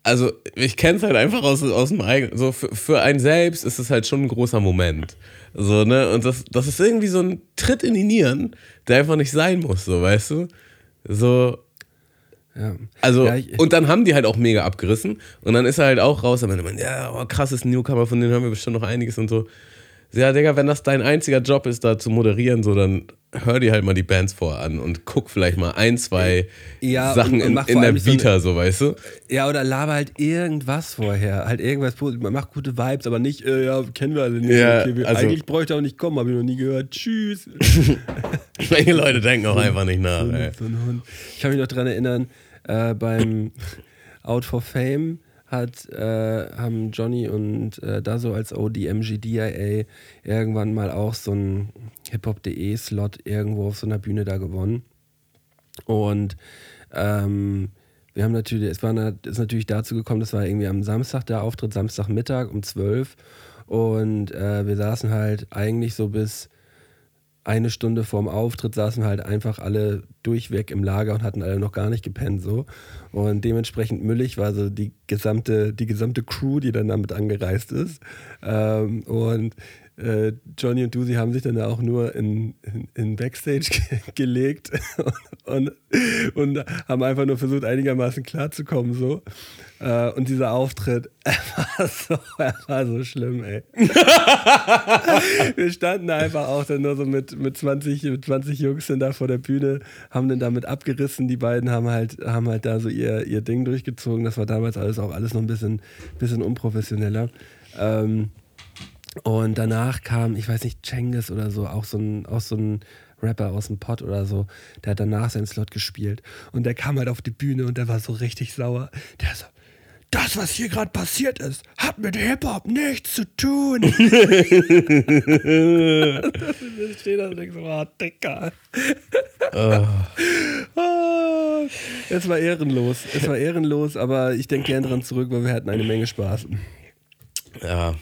also ich kenne es halt einfach aus, aus dem eigenen, so für, für einen selbst ist es halt schon ein großer Moment. So, ne? Und das, das ist irgendwie so ein Tritt in die Nieren, der einfach nicht sein muss, so, weißt du? So. Ja. Also, ja, ich, und dann haben die halt auch mega abgerissen. Und dann ist er halt auch raus, und man, ja, oh, krasses Newcomer, von denen haben wir bestimmt noch einiges und so. Ja, Digga, wenn das dein einziger Job ist, da zu moderieren, so, dann hör dir halt mal die Bands vor an und guck vielleicht mal ein, zwei ja, Sachen und, und in, in der Vita, so, eine, so, weißt du? Ja, oder laber halt irgendwas vorher. Halt irgendwas, mach gute Vibes, aber nicht, äh, ja, kennen wir alle nicht. Ja, okay, wir, also, eigentlich bräuchte ich auch nicht kommen, habe ich noch nie gehört. Tschüss. Manche Leute denken auch einfach nicht nach. So. So ich kann mich noch daran erinnern, äh, beim Out for Fame hat, äh, haben Johnny und äh, da so als ODMGDIA irgendwann mal auch so ein Hip-Hop.de-Slot irgendwo auf so einer Bühne da gewonnen. Und ähm, wir haben natürlich, es war ist natürlich dazu gekommen, das war irgendwie am Samstag der Auftritt, Samstagmittag um 12 und äh, wir saßen halt eigentlich so bis eine Stunde vorm Auftritt saßen halt einfach alle durchweg im Lager und hatten alle noch gar nicht gepennt so. Und dementsprechend müllig war so die gesamte, die gesamte Crew, die dann damit angereist ist. Ähm, und äh, Johnny und Dusi haben sich dann auch nur in, in, in Backstage ge gelegt und, und, haben einfach nur versucht, einigermaßen klarzukommen. So. Äh, und dieser Auftritt, er war, so, er war so schlimm, ey. Wir standen einfach auch dann nur so mit, mit, 20, mit 20 Jungs dann da vor der Bühne, haben dann damit abgerissen. Die beiden haben halt, haben halt da so ihr, ihr Ding durchgezogen. Das war damals alles auch alles noch ein bisschen, bisschen unprofessioneller. Ähm, und danach kam, ich weiß nicht, Cengiz oder so, auch so ein, auch so ein Rapper aus dem Pod oder so, der hat danach seinen Slot gespielt. Und der kam halt auf die Bühne und der war so richtig sauer. Der so, das, was hier gerade passiert ist, hat mit Hip-Hop nichts zu tun. ich stehe da und denke so, oh, Dicker. Oh. Es war ehrenlos. Es war ehrenlos, aber ich denke gern dran zurück, weil wir hatten eine Menge Spaß. Ja.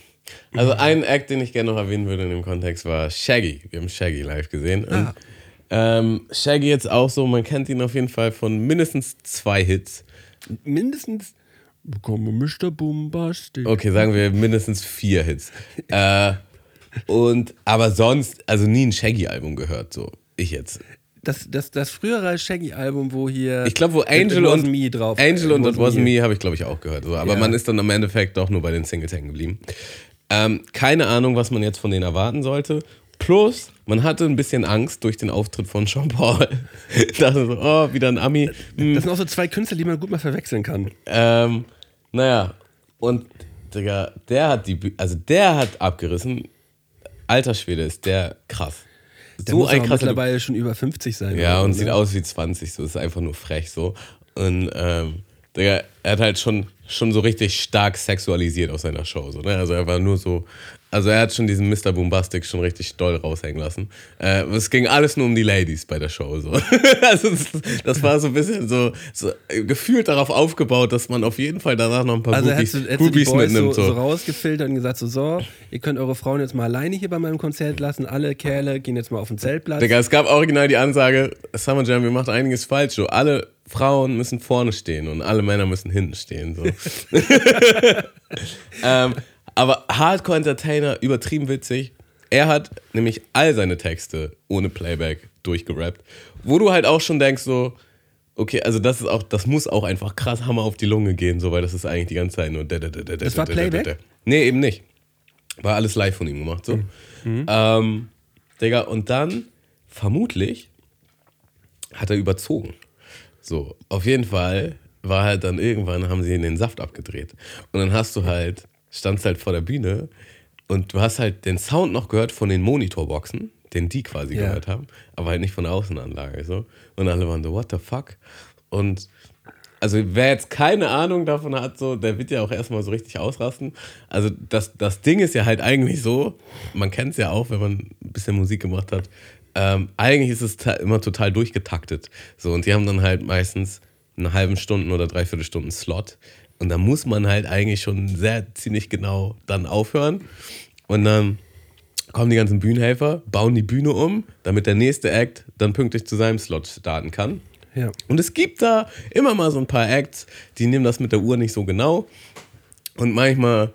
Also ein Act, den ich gerne noch erwähnen würde in dem Kontext, war Shaggy. Wir haben Shaggy live gesehen. Und, Ah. ähm, Shaggy jetzt auch so, man kennt ihn auf jeden Fall von mindestens zwei Hits. Mindestens bekomme Mr. Bombastic. Okay, sagen wir mindestens vier Hits. äh, und aber sonst, also nie ein Shaggy-Album gehört, so. Ich jetzt. Das, das, das frühere Shaggy-Album, wo hier. Ich glaube, wo Angel und Me drauf. Angel und It It Wasn't Me habe ich, glaube ich, auch gehört. So. Aber Ja. man ist dann im Endeffekt doch nur bei den Singles hängen geblieben. Ähm, keine Ahnung, was man jetzt von denen erwarten sollte. Plus, man hatte ein bisschen Angst durch den Auftritt von Sean Paul. Dachte so, oh, wieder ein Ami. Hm. Das sind auch so zwei Künstler, die man gut mal verwechseln kann. Ähm, naja, und Digga, der hat die, also der hat abgerissen. Alter Schwede, ist der krass. Der muss aber mittlerweile schon über 50 sein. Ja, und so, sieht ne? aus wie 20, so ist einfach nur frech so. Und ähm, Digga, er hat halt schon, schon so richtig stark sexualisiert aus seiner Show. So, ne? Also er war nur so, also er hat schon diesen Mr. Bombastic schon richtig doll raushängen lassen. Äh, es ging alles nur um die Ladies bei der Show. So. also das, das war so ein bisschen so, so äh, gefühlt darauf aufgebaut, dass man auf jeden Fall danach noch ein paar Also Groupies, hättest du, hättest Groupies Boys so, mitnimmt. so So. rausgefiltert und gesagt so, so, ihr könnt eure Frauen jetzt mal alleine hier bei meinem Konzert lassen. Alle Kerle gehen jetzt mal auf den Zeltplatz. Digga, es gab original die Ansage, Summer Jam, ihr macht einiges falsch. So. Alle Frauen müssen vorne stehen und alle Männer müssen hinten stehen. So. ähm, aber Hardcore Entertainer, übertrieben witzig. Er hat nämlich all seine Texte ohne Playback durchgerappt. Wo du halt auch schon denkst, so, okay, also das ist auch, das muss auch einfach krass Hammer auf die Lunge gehen, so, weil das ist eigentlich die ganze Zeit nur. Das war Playback? Nee, eben nicht. War alles live von ihm gemacht, so. Ähm, Digga, und dann, vermutlich, hat er überzogen. So, auf jeden Fall war halt dann irgendwann, haben sie den Saft abgedreht. Und dann hast du halt, standst halt vor der Bühne und du hast halt den Sound noch gehört von den Monitorboxen, den die quasi Ja. gehört haben, aber halt nicht von der Außenanlage. So. Und alle waren so, what the fuck? Und also wer jetzt keine Ahnung davon hat, so, der wird ja auch erstmal so richtig ausrasten. Also das, das Ding ist ja halt eigentlich so, man kennt es ja auch, wenn man ein bisschen Musik gemacht hat, ähm, eigentlich ist es immer total durchgetaktet. So, und die haben dann halt meistens einen halben Stunden oder dreiviertel Stunden Slot. Und da muss man halt eigentlich schon sehr ziemlich genau dann aufhören. Und dann kommen die ganzen Bühnenhelfer, bauen die Bühne um, damit der nächste Act dann pünktlich zu seinem Slot starten kann. Ja. Und es gibt da immer mal so ein paar Acts, die nehmen das mit der Uhr nicht so genau. Und manchmal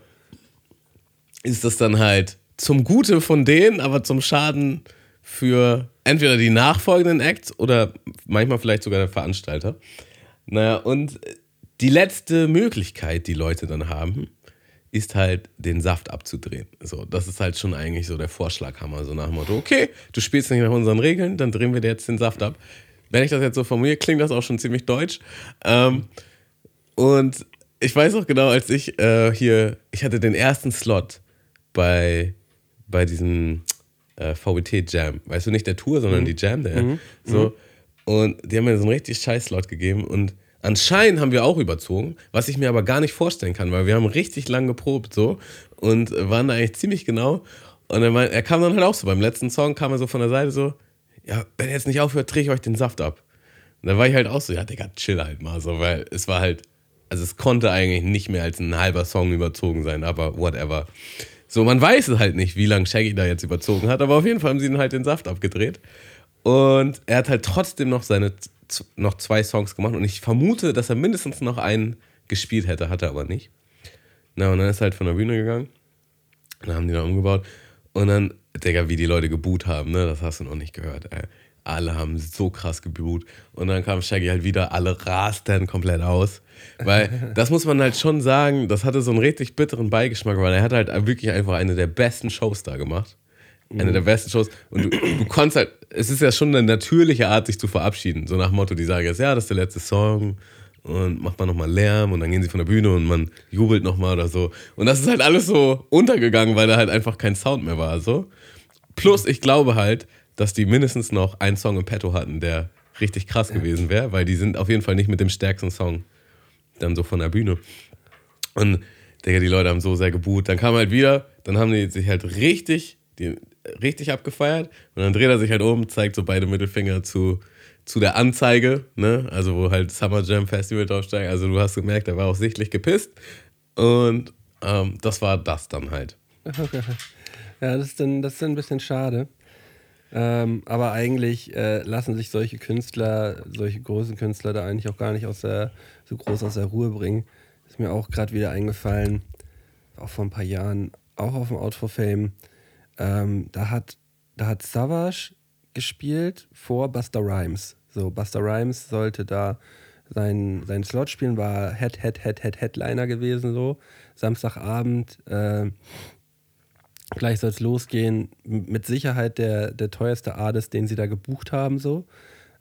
ist das dann halt zum Gute von denen, aber zum Schaden für entweder die nachfolgenden Acts oder manchmal vielleicht sogar der Veranstalter. Naja, und die letzte Möglichkeit, die Leute dann haben, ist halt, den Saft abzudrehen. So, das ist halt schon eigentlich so der Vorschlaghammer, so nach dem Motto, okay, du spielst nicht nach unseren Regeln, dann drehen wir dir jetzt den Saft ab. Wenn ich das jetzt so formuliere, klingt das auch schon ziemlich deutsch. Ähm, und ich weiß auch genau, als ich äh, hier, ich hatte den ersten Slot bei, bei diesem äh, VWT Jam. Weißt du, nicht der Tour, sondern die Jam, der. So. Und die haben mir so einen richtig scheiß Slot gegeben und anscheinend haben wir auch überzogen, was ich mir aber gar nicht vorstellen kann, weil wir haben richtig lang geprobt so und waren da eigentlich ziemlich genau. Und er, meint, er kam dann halt auch so, beim letzten Song kam er so von der Seite so, ja, wenn ihr jetzt nicht aufhört, drehe ich euch den Saft ab. Und da war ich halt auch so, ja, Digga, chill halt mal so, weil es war halt, also es konnte eigentlich nicht mehr als ein halber Song überzogen sein, aber whatever. So, man weiß es halt nicht, wie lange Shaggy da jetzt überzogen hat, aber auf jeden Fall haben sie ihn halt den Saft abgedreht. Und er hat halt trotzdem noch seine noch zwei Songs gemacht und ich vermute, dass er mindestens noch einen gespielt hätte, hat er aber nicht. Na, und dann ist er halt von der Bühne gegangen. Dann haben die da umgebaut. Und dann, Digga, wie die Leute geboot haben, ne? Das hast du noch nicht gehört, ey. Alle haben so krass geboot. Und dann kam Shaggy halt wieder, alle rasten komplett aus. Weil, das muss man halt schon sagen, das hatte so einen richtig bitteren Beigeschmack, weil er hat halt wirklich einfach eine der besten Shows da gemacht. Eine der besten Shows. Und du, du konntest halt, es ist ja schon eine natürliche Art, sich zu verabschieden. So nach dem Motto, die sagen jetzt, ja, das ist der letzte Song. und macht man nochmal Lärm und dann gehen sie von der Bühne und man jubelt nochmal oder so. Und das ist halt alles so untergegangen, weil da halt einfach kein Sound mehr war. So. Plus, ich glaube halt, dass die mindestens noch einen Song im Petto hatten, der richtig krass gewesen wäre, weil die sind auf jeden Fall nicht mit dem stärksten Song dann so von der Bühne. Und Digga, die Leute haben so sehr geboot. Dann kam halt wieder, dann haben die sich halt richtig, die, richtig abgefeiert und dann dreht er sich halt um, zeigt so beide Mittelfinger zu, zu der Anzeige, ne? Also wo halt Summer Jam Festival draufsteigt. Also du hast gemerkt, er war auch sichtlich gepisst. Und ähm, das war das dann halt. ja, das ist dann, das ist dann ein bisschen schade. Ähm, aber eigentlich äh, lassen sich solche Künstler, solche großen Künstler da eigentlich auch gar nicht aus der, so groß aus der Ruhe bringen. Ist mir auch gerade wieder eingefallen, auch vor ein paar Jahren, auch auf dem Out for Fame. Ähm, da hat, da hat Savage gespielt vor Buster Rhymes. So, Buster Rhymes sollte da sein, sein Slot spielen, war Head, Head, Head, Head, Headliner gewesen, so. Samstagabend. Äh, Gleich soll es losgehen. Mit Sicherheit der, der teuerste Artist, den sie da gebucht haben, so.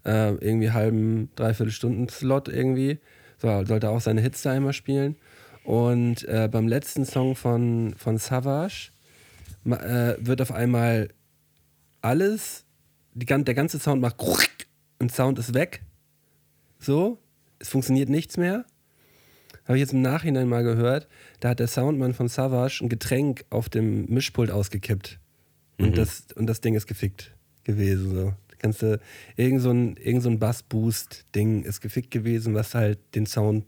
Äh, irgendwie halben, dreiviertel Stunden Slot irgendwie. So, sollte auch seine Hits da immer spielen. Und äh, beim letzten Song von, von Savage äh, wird auf einmal alles, die, der ganze Sound macht und Sound ist weg. So, es funktioniert nichts mehr. Habe ich jetzt im Nachhinein mal gehört, da hat der Soundmann von Savage ein Getränk auf dem Mischpult ausgekippt. Und, mhm. das, und das Ding ist gefickt gewesen. So. kannst du, irgend so ein, irgend so ein Bass-Boost-Ding ist gefickt gewesen, was halt den Sound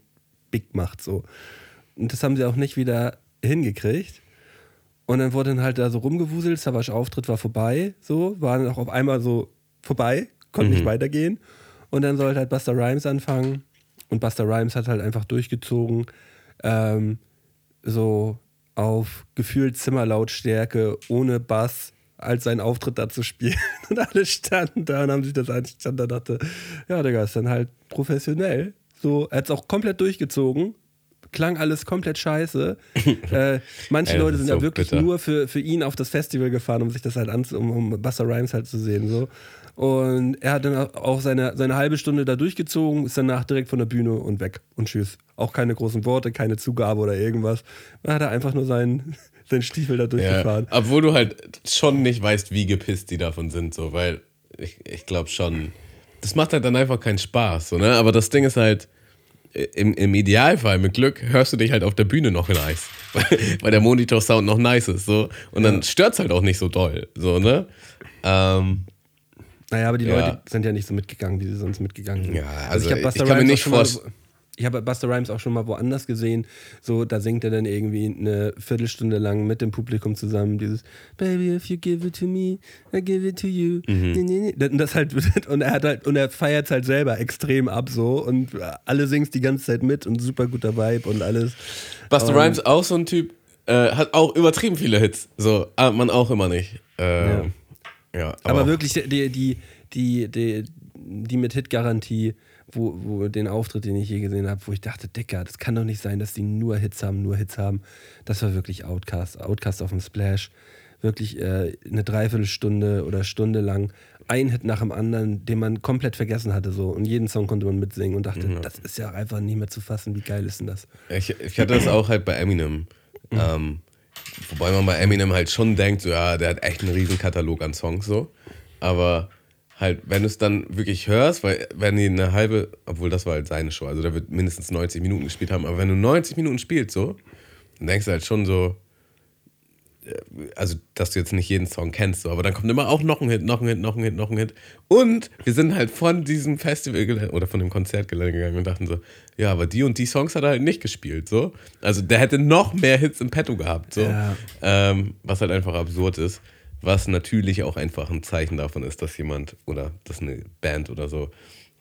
big macht. So. Und das haben sie auch nicht wieder hingekriegt. Und dann wurde dann halt da so rumgewuselt, Savage Auftritt war vorbei, so, war dann auch auf einmal so vorbei, konnte mhm. nicht weitergehen. Und dann sollte halt Buster Rhymes anfangen. Und Buster Rhymes hat halt einfach durchgezogen. Ähm, so auf gefühlt Zimmerlautstärke, ohne Bass, als seinen Auftritt da zu spielen. Und alle standen da und haben sich das angestand. Da dachte, ja, Digga, ist dann halt professionell. So, er hat es auch komplett durchgezogen. Klang alles komplett scheiße. äh, manche Ey, Leute sind so ja wirklich bitter. nur für, für ihn auf das Festival gefahren, um sich das halt anzusehen, um, um Buster Rhymes halt zu sehen. So. Und er hat dann auch seine, seine halbe Stunde da durchgezogen, ist danach direkt von der Bühne und weg und tschüss. Auch keine großen Worte, keine Zugabe oder irgendwas. Dann hat er einfach nur seinen, seinen Stiefel da durchgefahren. Ja, obwohl du halt schon nicht weißt, wie gepisst die davon sind, so, weil ich, ich glaube schon, das macht halt dann einfach keinen Spaß, so, ne? Aber das Ding ist halt, im, im Idealfall mit Glück hörst du dich halt auf der Bühne noch nice, weil, weil der Monitor-Sound noch nice ist, so. Und dann ja. stört es halt auch nicht so doll, so, ne? Ähm, naja, aber die ja. Leute sind ja nicht so mitgegangen, wie sie sonst mitgegangen sind. Ja, also, also ich, ich kann mir nicht vorstellen. Ich habe Buster Rhymes auch schon mal woanders gesehen. So, da singt er dann irgendwie eine Viertelstunde lang mit dem Publikum zusammen dieses Baby, if you give it to me, I give it to you. Mhm. Und das halt und er hat halt und er feiert es halt selber extrem ab so und alle singen die ganze Zeit mit und super guter Vibe und alles. Buster um, Rhymes auch so ein Typ, äh, hat auch übertrieben viele Hits. So, aber man auch immer nicht. Äh, ja. Ja, aber, aber wirklich die, die, die, die, die mit Hit-Garantie, wo, wo den Auftritt, den ich je gesehen habe, wo ich dachte, Dicker, das kann doch nicht sein, dass die nur Hits haben, nur Hits haben. Das war wirklich Outcast. Outcast auf dem Splash. Wirklich äh, eine Dreiviertelstunde oder Stunde lang ein Hit nach dem anderen, den man komplett vergessen hatte. So. Und jeden Song konnte man mitsingen und dachte, mhm. das ist ja einfach nicht mehr zu fassen. Wie geil ist denn das? Ich, ich hatte das auch halt bei Eminem. Mhm. Ähm, Wobei man bei Eminem halt schon denkt, so, ja, der hat echt einen riesen Katalog an Songs so. Aber halt, wenn du es dann wirklich hörst, weil wenn die eine halbe, obwohl das war halt seine Show, also der wird mindestens 90 Minuten gespielt haben, aber wenn du 90 Minuten spielst so, dann denkst du halt schon so, also dass du jetzt nicht jeden Song kennst, so, aber dann kommt immer auch noch ein Hit, noch ein Hit, noch ein Hit, noch ein Hit. Und wir sind halt von diesem Festival oder von dem Konzertgelände gegangen und dachten so, ja, aber die und die Songs hat er halt nicht gespielt, so. Also der hätte noch mehr Hits im Petto gehabt, so. Ja. Ähm, was halt einfach absurd ist. Was natürlich auch einfach ein Zeichen davon ist, dass jemand oder dass eine Band oder so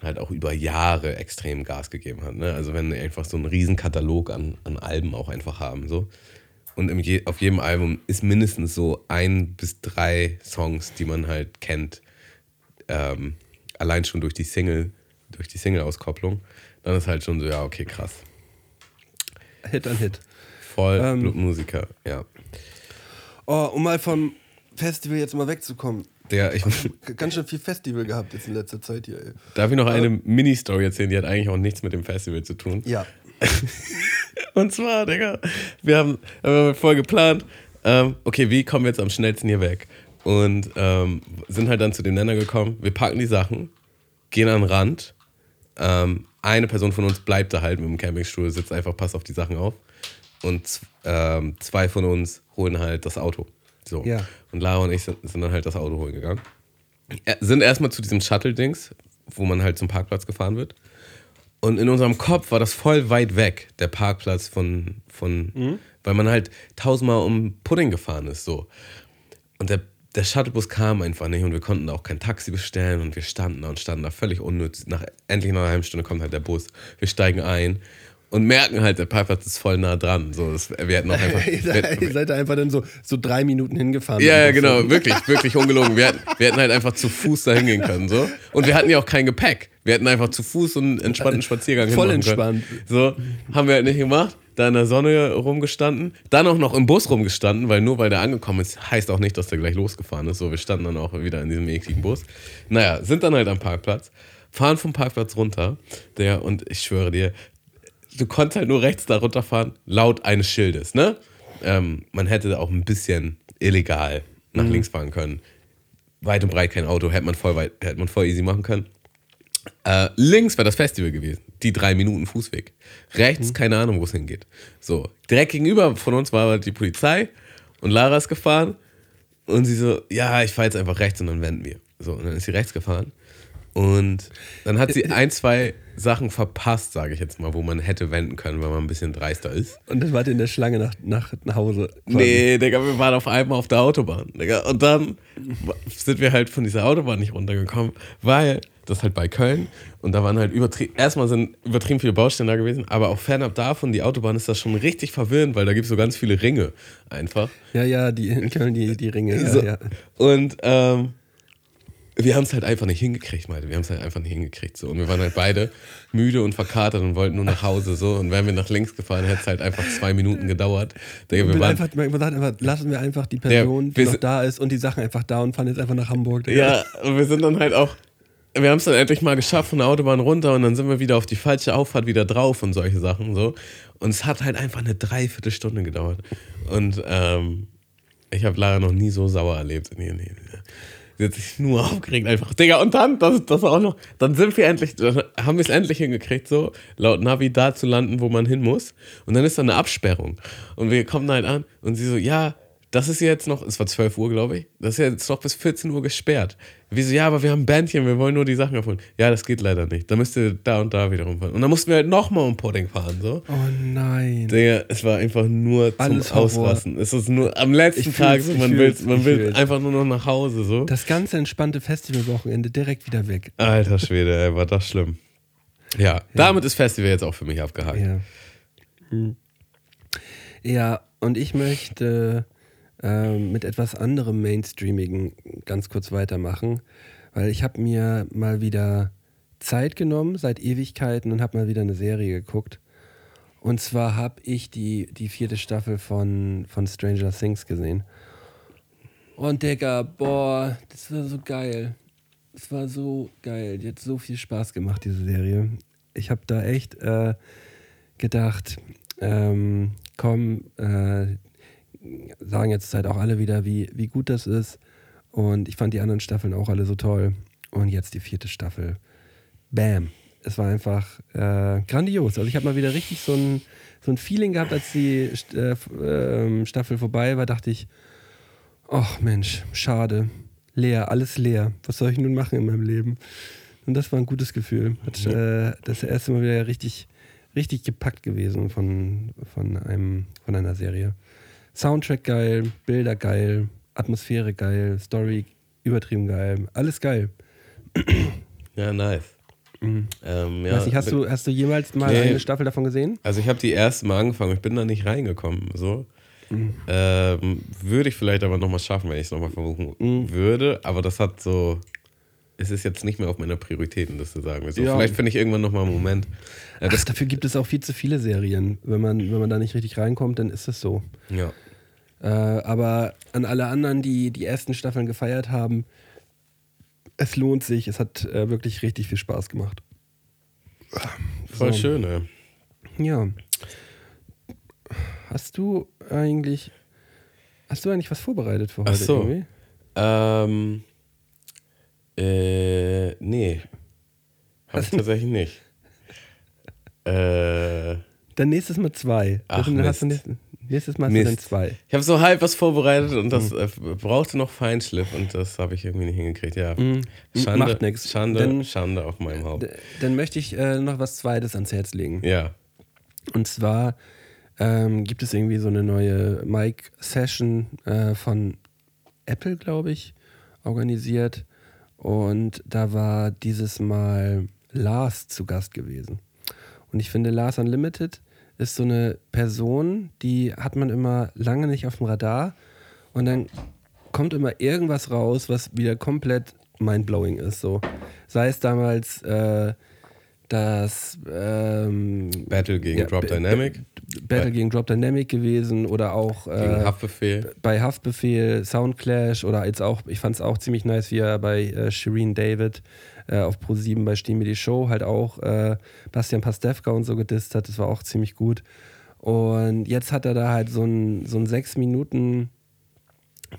halt auch über Jahre extrem Gas gegeben hat. Ne? Also wenn die einfach so einen riesen Katalog an, an Alben auch einfach haben, so und je, auf jedem Album ist mindestens so ein bis drei Songs, die man halt kennt. Ähm, allein schon durch die Single, durch die Single-Auskopplung. Dann ist halt schon so, ja, okay, krass. Hit an Hit. Voll ähm, Musiker, ja. Oh, um mal vom Festival jetzt mal wegzukommen. Der, ich, Ganz schön viel Festival gehabt jetzt in letzter Zeit hier. Ey. darf ich noch eine Mini-Story erzählen, die hat eigentlich auch nichts mit dem Festival zu tun. Ja. Und zwar, Digga, wir haben, haben voll geplant, ähm, okay, wie kommen wir jetzt am schnellsten hier weg? Und ähm, sind halt dann zu dem Nenner gekommen, wir packen die Sachen, gehen an den Rand, ähm, eine Person von uns bleibt da halt mit dem Campingstuhl, sitzt einfach, passt auf die Sachen auf. Und ähm, zwei von uns holen halt das Auto. So. Ja. Und Lara und ich sind, sind dann halt das Auto holen gegangen. Sind erstmal zu diesem Shuttle-Dings, wo man halt zum Parkplatz gefahren wird. Und in unserem Kopf war das voll weit weg, der Parkplatz von, von weil man halt tausendmal um Pudding gefahren ist, so. Und der, der Shuttlebus kam einfach nicht und wir konnten da auch kein Taxi bestellen und wir standen da und standen da völlig unnütz. Nach, endlich nach einer halben Stunde kommt halt der Bus, wir steigen ein und merken halt, der Parkplatz ist voll nah dran. So, das, wir hätten auch einfach. ihr, seid, ihr seid da einfach dann so, so drei Minuten hingefahren. Ja, ja, Einfach so. genau, wirklich, wirklich ungelogen. Wir hätten, wir hätten halt einfach zu Fuß da hingehen können, so. Und wir hatten ja auch kein Gepäck. Wir hätten einfach zu Fuß einen entspannten Spaziergang Voll entspannt. Können. So, haben wir halt nicht gemacht. Da in der Sonne rumgestanden. Dann auch noch im Bus rumgestanden, weil nur weil der angekommen ist, heißt auch nicht, dass der gleich losgefahren ist. So, wir standen dann auch wieder in diesem ekligen Bus. Naja, sind dann halt am Parkplatz, fahren vom Parkplatz runter. Der, und ich schwöre dir, du konntest halt nur rechts da runterfahren, laut eines Schildes, ne? Ähm, man hätte auch ein bisschen illegal nach links fahren können. Weit und breit kein Auto, hätte man voll, weit, hätte man voll easy machen können. Äh, links wäre das Festival gewesen, die drei Minuten Fußweg. Rechts, keine Ahnung, wo es hingeht. So, direkt gegenüber von uns war die Polizei und Lara ist gefahren und sie so, ja, ich fahre jetzt einfach rechts und dann wenden wir. So, und dann ist sie rechts gefahren und dann hat sie ein, zwei Sachen verpasst, sage ich jetzt mal, wo man hätte wenden können, wenn man ein bisschen dreister ist. Und dann wart ihr in der Schlange nach, nach, nach Hause. quasi. Nee, Digga, wir waren auf einmal auf der Autobahn. Digga. Und dann sind wir halt von dieser Autobahn nicht runtergekommen, weil das halt bei Köln und da waren halt übertrieben, erstmal sind übertrieben viele Baustellen da gewesen, aber auch fernab davon, die Autobahn ist das schon richtig verwirrend, weil da gibt es so ganz viele Ringe einfach. Ja, ja, die in Köln, die, die Ringe. Ja, So. ja. Und ähm, wir haben es halt einfach nicht hingekriegt, Malte. Wir haben es halt einfach nicht hingekriegt. So. Und wir waren halt beide müde und verkatert und wollten nur nach Hause. So. Und wären wir nach links gefahren, hätte es halt einfach zwei Minuten gedauert. Digga, wir waren, einfach, man sagt einfach, lassen wir einfach die Person, wir die noch da ist und die Sachen einfach da und fahren jetzt einfach nach Hamburg. Ja, und wir sind dann halt auch, wir haben es dann endlich mal geschafft von der Autobahn runter und dann sind wir wieder auf die falsche Auffahrt wieder drauf und solche Sachen so. Und es hat halt einfach eine Dreiviertelstunde gedauert. Und ähm, ich habe Lara noch nie so sauer erlebt. in ihr Leben. Sie hat sich nur aufgeregt einfach. Digga, und dann, das, das auch noch, dann sind wir endlich, dann haben wir es endlich hingekriegt, so laut Navi da zu landen, wo man hin muss. Und dann ist da eine Absperrung. Und wir kommen halt an und sie so, ja, das ist jetzt noch, es war 12 Uhr, glaube ich, das ist jetzt noch bis 14 Uhr gesperrt. Wir so, ja, aber wir haben ein Bändchen, wir wollen nur die Sachen abholen. Ja, das geht leider nicht. Da müsst ihr da und da wieder rumfahren. Und dann mussten wir halt nochmal um Pudding fahren, so. Oh nein. Digga, es war einfach nur zum Alles Horror. Ausrasten. Es ist nur am letzten Ich Tag, so, man will, man will fühl's. einfach nur noch nach Hause, so. Das ganze entspannte Festivalwochenende direkt wieder weg. Alter Schwede, ey, war das schlimm. Ja, damit ist Festival jetzt auch für mich abgehakt. Ja. Hm. Ja, und ich möchte ähm, mit etwas anderem Mainstreamigen ganz kurz weitermachen, weil ich habe mir mal wieder Zeit genommen seit Ewigkeiten und habe mal wieder eine Serie geguckt. Und zwar habe ich die, die vierte Staffel von, von Stranger Things gesehen. Und Digga, boah, das war so geil. Es war so geil. Die hat so viel Spaß gemacht, diese Serie. Ich habe da echt äh, gedacht, ähm, komm, äh, sagen jetzt halt auch alle wieder, wie, wie gut das ist. Und ich fand die anderen Staffeln auch alle so toll. Und jetzt die vierte Staffel. Bam. Es war einfach äh, grandios. Also ich habe mal wieder richtig so ein, so ein Feeling gehabt, als die äh, ähm, Staffel vorbei war, dachte ich, ach Mensch, schade. Leer, alles leer. Was soll ich nun machen in meinem Leben? Und das war ein gutes Gefühl. Hat, äh, das erste Mal wieder richtig, richtig gepackt gewesen von, von, einem, von einer Serie. Soundtrack geil, Bilder geil, Atmosphäre geil, Story übertrieben geil, alles geil. Ja, nice. Ähm, ja, Mhm. Weiß nicht, hast, du, hast du jemals mal Nee. eine Staffel davon gesehen? Also ich habe die erste Mal angefangen, ich bin da nicht reingekommen. So. Mhm. Ähm, würde ich vielleicht aber nochmal schaffen, wenn ich es nochmal versuchen Mhm. würde. Aber das hat so. Es ist jetzt nicht mehr auf meiner Prioritätenliste, sagen wir so. Ja. Vielleicht finde ich irgendwann nochmal einen Moment. Äh, Ach, dafür gibt es auch viel zu viele Serien. Wenn man, wenn man da nicht richtig reinkommt, dann ist es so. ja. Äh, aber an alle anderen, die die ersten Staffeln gefeiert haben, Es lohnt sich. Es hat äh, wirklich richtig viel Spaß gemacht. Voll So. schön, ey. Ja. Hast du eigentlich. Hast du eigentlich was vorbereitet für heute? Ach so. irgendwie? Ähm, äh, nee. Hab ich tatsächlich nicht. Äh, Dann nächstes Mal zwei. Ach, dann hast du Mist. Nächstes, nächstes Mal hast du dann Mist. zwei. ich habe so halb was vorbereitet und das äh, brauchte noch Feinschliff und das habe ich irgendwie nicht hingekriegt. Ja. Mhm. Schande, Macht nix. Schande, Dann- Schande auf meinem Haupt. Dann möchte ich äh, noch was Zweites ans Herz legen. Ja. Und zwar ähm, gibt es irgendwie so eine neue Mic-Session äh, von Apple, glaube ich, organisiert. Und da war dieses Mal Lars zu Gast gewesen. Und ich finde, Lars Unlimited ist so eine Person, die hat man immer lange nicht auf dem Radar. Und dann kommt immer irgendwas raus, was wieder komplett mindblowing ist. So. Sei es damals äh, das ähm, Battle gegen ja, Drop Dynamic, Battle Bei- gegen Drop Dynamic gewesen oder auch gegen äh, Haftbefehl. bei Haftbefehl, Soundclash oder jetzt auch, ich fand es auch ziemlich nice, wie er bei äh, Shireen David äh, auf Pro7 bei Stimme die Show halt auch äh, Bastian Pastewka und so gedisst hat. Das war auch ziemlich gut. Und jetzt hat er da halt so einen so sechs Minuten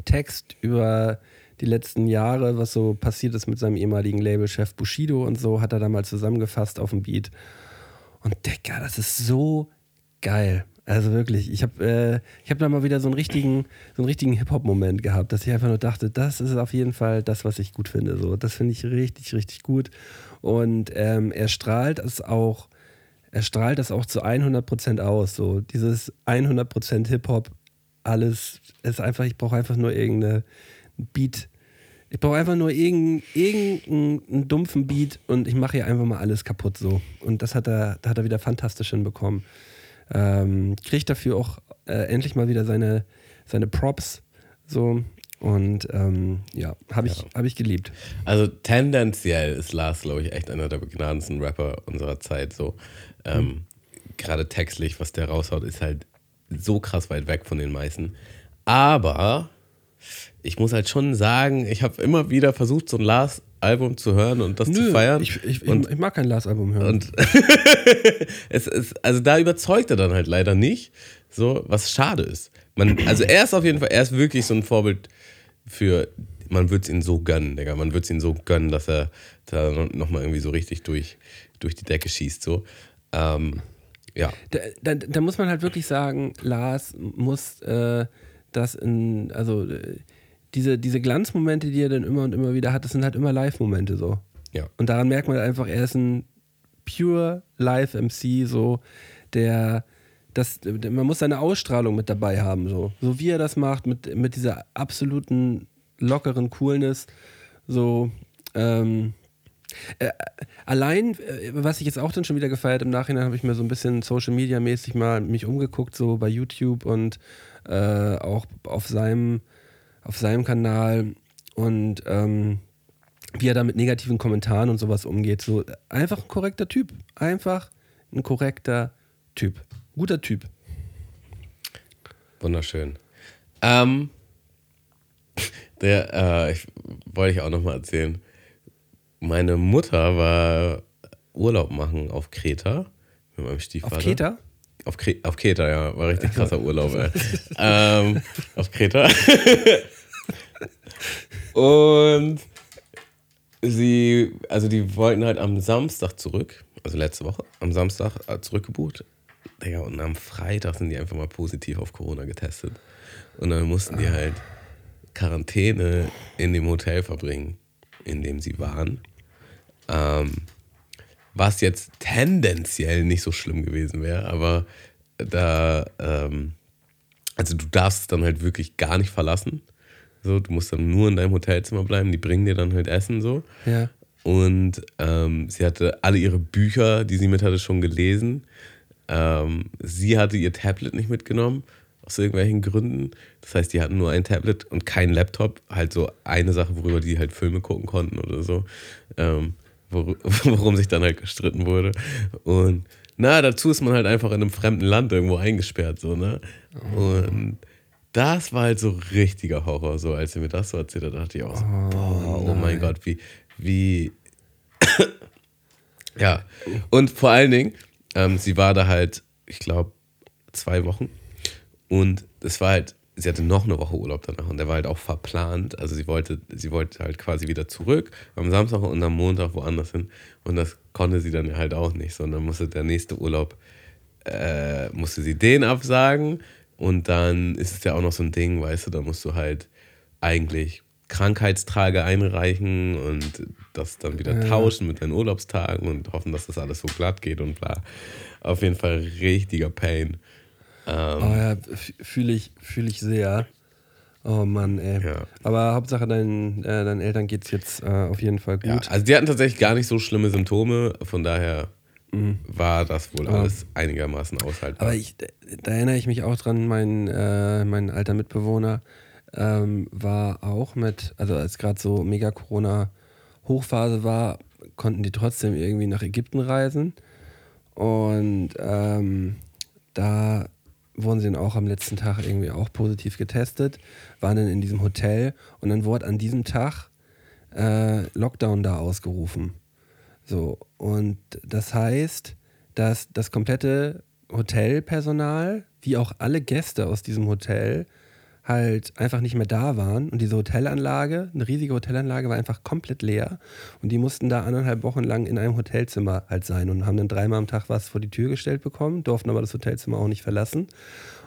Text über die letzten Jahre, was so passiert ist mit seinem ehemaligen Labelchef Bushido und so, hat er da mal zusammengefasst auf dem Beat. Und Digga, das ist so geil. Also wirklich, ich habe äh, hab da mal wieder so einen richtigen, so richtigen Hip-Hop-Moment gehabt, dass ich einfach nur dachte, das ist auf jeden Fall das, was ich gut finde. So, das finde ich richtig, richtig gut. Und ähm, er strahlt es auch, er strahlt das auch zu 100% aus. So, dieses 100% Hip-Hop, alles ist einfach, ich brauche einfach nur irgendeine Beat. Ich brauche einfach nur irgendeinen irgendeinen dumpfen Beat und ich mache hier einfach mal alles kaputt so. Und das hat er, da hat er wieder fantastisch hinbekommen. Ähm, kriegt dafür auch äh, endlich mal wieder seine, seine Props so. Und ähm, ja, habe ich, hab ich geliebt. Also tendenziell ist Lars, glaube ich, echt einer der begnadendsten Rapper unserer Zeit. So ähm, gerade textlich, was der raushaut, ist halt so krass weit weg von den meisten. Aber ich muss halt schon sagen, ich habe immer wieder versucht, so ein Lars-Album zu hören und das zu feiern. Ich, ich, und ich, mag kein Lars-Album hören. und es ist, also da überzeugt er dann halt leider nicht, so, was schade ist. Man, also er ist auf jeden Fall, er ist wirklich so ein Vorbild für, man wird es ihn so gönnen, Digga. Man wird es ihn so gönnen, dass er da nochmal irgendwie so richtig durch, durch die Decke schießt, so. Ähm, ja. da, da, da muss man halt wirklich sagen, Lars muss äh, das in, also äh, diese, diese Glanzmomente, die er dann immer und immer wieder hat, das sind halt immer Live-Momente so. Ja. Und daran merkt man einfach, er ist ein pure Live-MC, so, der, das, man muss seine Ausstrahlung mit dabei haben, so. So wie er das macht, mit, mit dieser absoluten lockeren Coolness, so, ähm, äh, allein, äh, was ich jetzt auch dann schon wieder gefeiert im Nachhinein, habe ich mir so ein bisschen Social Media mäßig mal mich umgeguckt, so bei YouTube und äh, auch auf seinem, auf seinem Kanal und ähm, wie er da mit negativen Kommentaren und sowas umgeht. So einfach ein korrekter Typ. Einfach ein korrekter Typ. Guter Typ. Wunderschön. Ähm, der, äh, ich wollte ich auch nochmal erzählen. Meine Mutter war Urlaub machen auf Kreta mit meinem Stiefvater. Auf Keta? Auf, Kre auf Kreta, ja. War richtig krasser Urlaub, ey. ähm, auf Kreta. Und sie, also die wollten halt am Samstag zurück, also letzte Woche, am Samstag äh, zurückgebucht. Digga, und am Freitag sind die einfach mal positiv auf Corona getestet. Und dann mussten die halt Quarantäne in dem Hotel verbringen, in dem sie waren. Ähm, was jetzt tendenziell nicht so schlimm gewesen wäre, aber da, ähm, also du darfst es dann halt wirklich gar nicht verlassen. So, du musst dann nur in deinem Hotelzimmer bleiben, die bringen dir dann halt Essen so. Ja. Und ähm, sie hatte alle ihre Bücher, die sie mit hatte, schon gelesen. Ähm, sie hatte ihr Tablet nicht mitgenommen, aus irgendwelchen Gründen. Das heißt, die hatten nur ein Tablet und keinen Laptop. Halt so eine Sache, worüber die halt Filme gucken konnten oder so. Ähm, wor worum sich dann halt gestritten wurde. Und na, dazu ist man halt einfach in einem fremden Land irgendwo eingesperrt, so, ne? Und das war halt so richtiger Horror, so als sie mir das so erzählt hat, dachte ich auch so, boah, oh mein Gott, wie, wie. ja. Und vor allen Dingen, ähm, sie war da halt, ich glaube, zwei Wochen. Und es war halt, sie hatte noch eine Woche Urlaub danach und der war halt auch verplant. Also sie wollte, sie wollte halt quasi wieder zurück am Samstag und am Montag woanders hin. Und das konnte sie dann halt auch nicht, sondern musste der nächste Urlaub, äh, musste sie den absagen. Und dann ist es ja auch noch so ein Ding, weißt du, da musst du halt eigentlich Krankheitstage einreichen und das dann wieder Ja. tauschen mit deinen Urlaubstagen und hoffen, dass das alles so glatt geht und bla. Auf jeden Fall richtiger Pain. Ähm, Oh ja, fühle ich, fühl ich sehr. Oh Mann, ey. Ja. Aber Hauptsache deinen, äh, deinen Eltern geht's jetzt äh, auf jeden Fall gut. Ja, also die hatten tatsächlich gar nicht so schlimme Symptome, von daher war das wohl Mhm. Ja. alles einigermaßen aushaltbar. Aber ich, da erinnere ich mich auch dran, mein, äh, mein alter Mitbewohner ähm, war auch mit, also als gerade so Mega-Corona-Hochphase war, konnten die trotzdem irgendwie nach Ägypten reisen. Und ähm, da wurden sie dann auch am letzten Tag irgendwie auch positiv getestet, waren dann in diesem Hotel und dann wurde an diesem Tag äh, Lockdown da ausgerufen. So, und das heißt, dass das komplette Hotelpersonal, wie auch alle Gäste aus diesem Hotel, halt einfach nicht mehr da waren. Und diese Hotelanlage, eine riesige Hotelanlage, war einfach komplett leer. Und die mussten da anderthalb Wochen lang in einem Hotelzimmer halt sein und haben dann dreimal am Tag was vor die Tür gestellt bekommen, durften aber das Hotelzimmer auch nicht verlassen.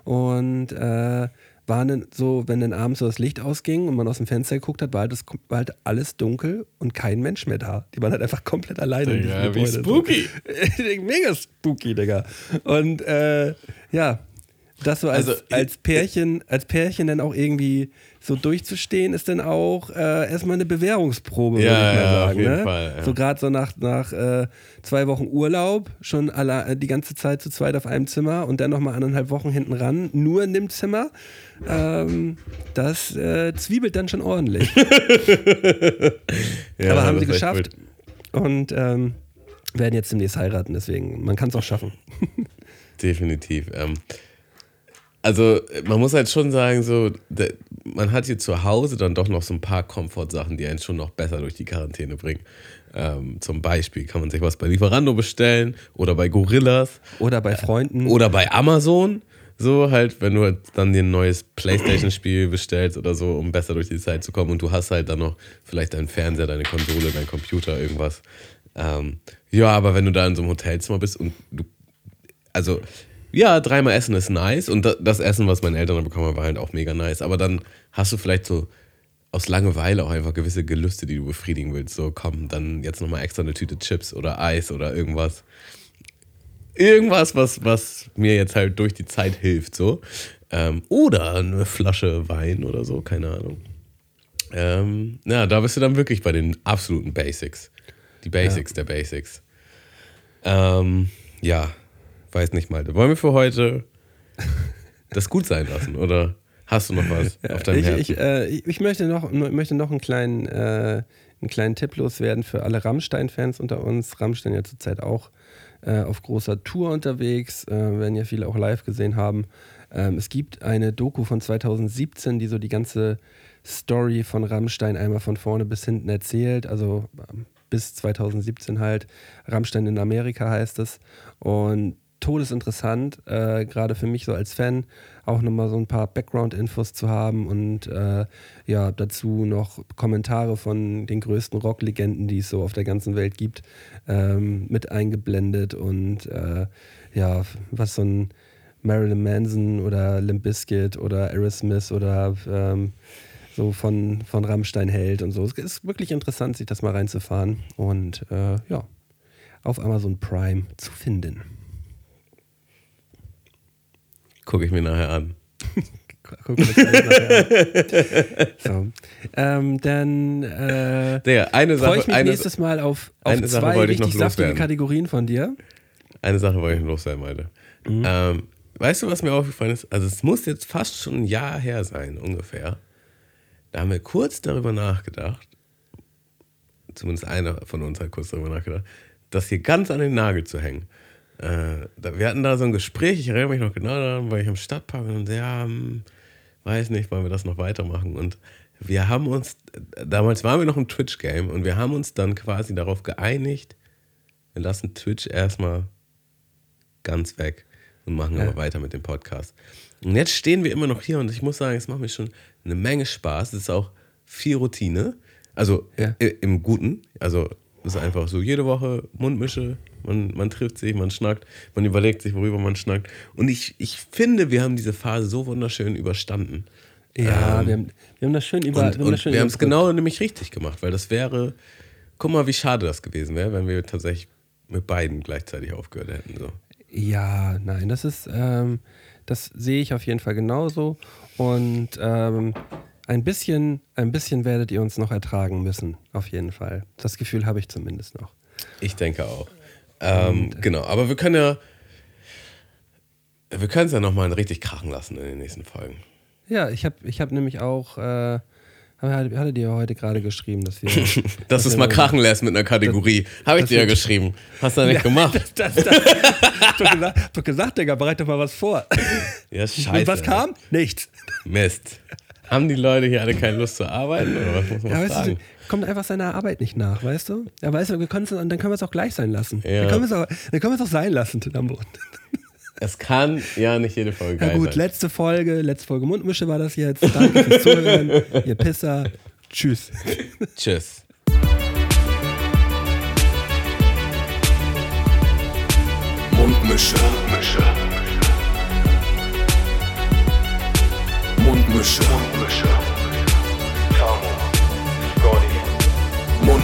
Und äh, waren dann so, wenn dann abends so das Licht ausging und man aus dem Fenster geguckt hat, war halt, das, war halt alles dunkel und kein Mensch mehr da. Die waren halt einfach komplett alleine. in diesem Digga, wie Gebäude. spooky. Mega spooky, Digga. Und äh, ja, das so als, Also, als Pärchen, als Pärchen dann auch irgendwie so durchzustehen, ist dann auch äh, erstmal eine Bewährungsprobe, würde Ja, ich mal ja, auf sagen. jeden ne? Fall, ja. So gerade so nach, nach äh, zwei Wochen Urlaub, schon alle, äh, die ganze Zeit zu zweit auf einem Zimmer und dann nochmal anderthalb Wochen hinten ran, nur in dem Zimmer. Ähm, das äh, zwiebelt dann schon ordentlich. Aber haben sie geschafft und ähm, werden jetzt demnächst heiraten, deswegen, man kann es auch schaffen. Definitiv. Ähm, also man muss halt schon sagen, so, man hat hier zu Hause dann doch noch so ein paar Komfortsachen, die einen schon noch besser durch die Quarantäne bringen. Ähm, zum Beispiel kann man sich was bei Lieferando bestellen oder bei Gorillas Oder bei Freunden. oder bei Amazon. So halt, wenn du halt dann dir ein neues Playstation-Spiel bestellst oder so, um besser durch die Zeit zu kommen und du hast halt dann noch vielleicht deinen Fernseher, deine Konsole, dein Computer, irgendwas. Ähm, ja, aber wenn du da in so einem Hotelzimmer bist und du, also ja, dreimal essen ist nice und da- das Essen, was meine Eltern bekommen haben, war halt auch mega nice, aber dann hast du vielleicht so aus Langeweile auch einfach gewisse Gelüste, die du befriedigen willst. So, komm, dann jetzt nochmal extra eine Tüte Chips oder Eis oder irgendwas irgendwas, was, was mir jetzt halt durch die Zeit hilft, so. Ähm, oder eine Flasche Wein oder so, keine Ahnung. Ähm, ja, da bist du dann wirklich bei den absoluten Basics. Die Basics der Basics. Ähm, ja, weiß nicht mal. Wollen wir für heute das gut sein lassen oder hast du noch was auf deinem ich, Herzen? ich, äh, ich, ich möchte noch, möchte noch einen kleinen, äh, einen kleinen Tipp loswerden für alle Rammstein-Fans unter uns. Rammstein ja zurzeit auch äh, auf großer Tour unterwegs, äh, werden ja viele auch live gesehen haben. Ähm, es gibt eine Doku von 2017, die so die ganze Story von Rammstein einmal von vorne bis hinten erzählt. Also ähm, bis 2017 halt. Rammstein in Amerika heißt es. Und todesinteressant, äh, gerade für mich so als Fan, auch nochmal so ein paar Background-Infos zu haben und äh, ja, dazu noch Kommentare von den größten Rocklegenden, die es so auf der ganzen Welt gibt, ähm, mit eingeblendet und äh, ja, was so ein Marilyn Manson oder Limp Bizkit oder Aerosmith oder ähm, so von, von Rammstein hält und so. Es ist wirklich interessant, sich das mal reinzufahren und äh, ja, auf Amazon Prime zu finden. Gucke ich mir nachher an. Gucken wir alles nachher an. so. ähm, dann äh, Digga, eine freue Sache, ich mich eine, nächstes Mal auf, auf eine Sache zwei wollte ich noch richtig saftige. Kategorien von dir. Eine Sache wollte ich noch loswerden, Malte. Mhm. Ähm, weißt du, was mir aufgefallen ist? Also es muss jetzt fast schon ein Jahr her sein, ungefähr. Da haben wir kurz darüber nachgedacht, zumindest einer von uns hat kurz darüber nachgedacht, das hier ganz an den Nagel zu hängen. Äh, wir hatten da so ein Gespräch, ich erinnere mich noch genau daran, weil ich am Stadtpark und ja, hm, weiß nicht, wollen wir das noch weitermachen? Und wir haben uns, damals waren wir noch im Twitch-Game und wir haben uns dann quasi darauf geeinigt, wir lassen Twitch erstmal ganz weg und machen Ja. aber weiter mit dem Podcast. Und jetzt stehen wir immer noch hier und ich muss sagen, es macht mir schon eine Menge Spaß. Es ist auch viel Routine. Also Ja. im Guten. Also es ist einfach so jede Woche Mundmische. Man, man trifft sich, man schnackt, man überlegt sich, worüber man schnackt. Und ich, ich finde, wir haben diese Phase so wunderschön überstanden. Ja, Ähm, wir, haben, wir haben das schön über. und, wir haben, wir haben es genau nämlich richtig gemacht, weil das wäre, guck mal, wie schade das gewesen wäre, wenn wir tatsächlich mit beiden gleichzeitig aufgehört hätten. So. Ja, nein, das ist, ähm, das sehe ich auf jeden Fall genauso. Und ähm, ein bisschen, ein bisschen werdet ihr uns noch ertragen müssen, auf jeden Fall. Das Gefühl habe ich zumindest noch. Ich denke auch. Ähm, genau, aber wir können ja, wir können es ja nochmal richtig krachen lassen in den nächsten Folgen. Ja, ich habe ich hab nämlich auch, äh, hatte dir heute gerade geschrieben, dass wir. Dass du es mal krachen lässt mit einer Kategorie. Habe ich das dir ja geschrieben. Hast du nicht gemacht. Das, das, hab doch gesagt, doch gesagt, Digga, bereite doch mal was vor. Ja, scheiße. Und was kam? Nichts. Mist. Haben die Leute hier alle keine Lust zu arbeiten? Oder was muss man Ja, weißt fragen? du, kommt einfach seiner Arbeit nicht nach, weißt du? Ja, weißt du, wir können dann können wir es auch gleich sein lassen. Ja. Dann können wir es auch, auch sein lassen, Tinambo. Es kann ja nicht jede Folge Ja geil gut, sein. letzte Folge, letzte Folge Mundmische war das jetzt. Danke fürs Zuhören, ihr Pisser. Tschüss. Tschüss. Mundmische. Mundmische. Mundmische. Mundmische.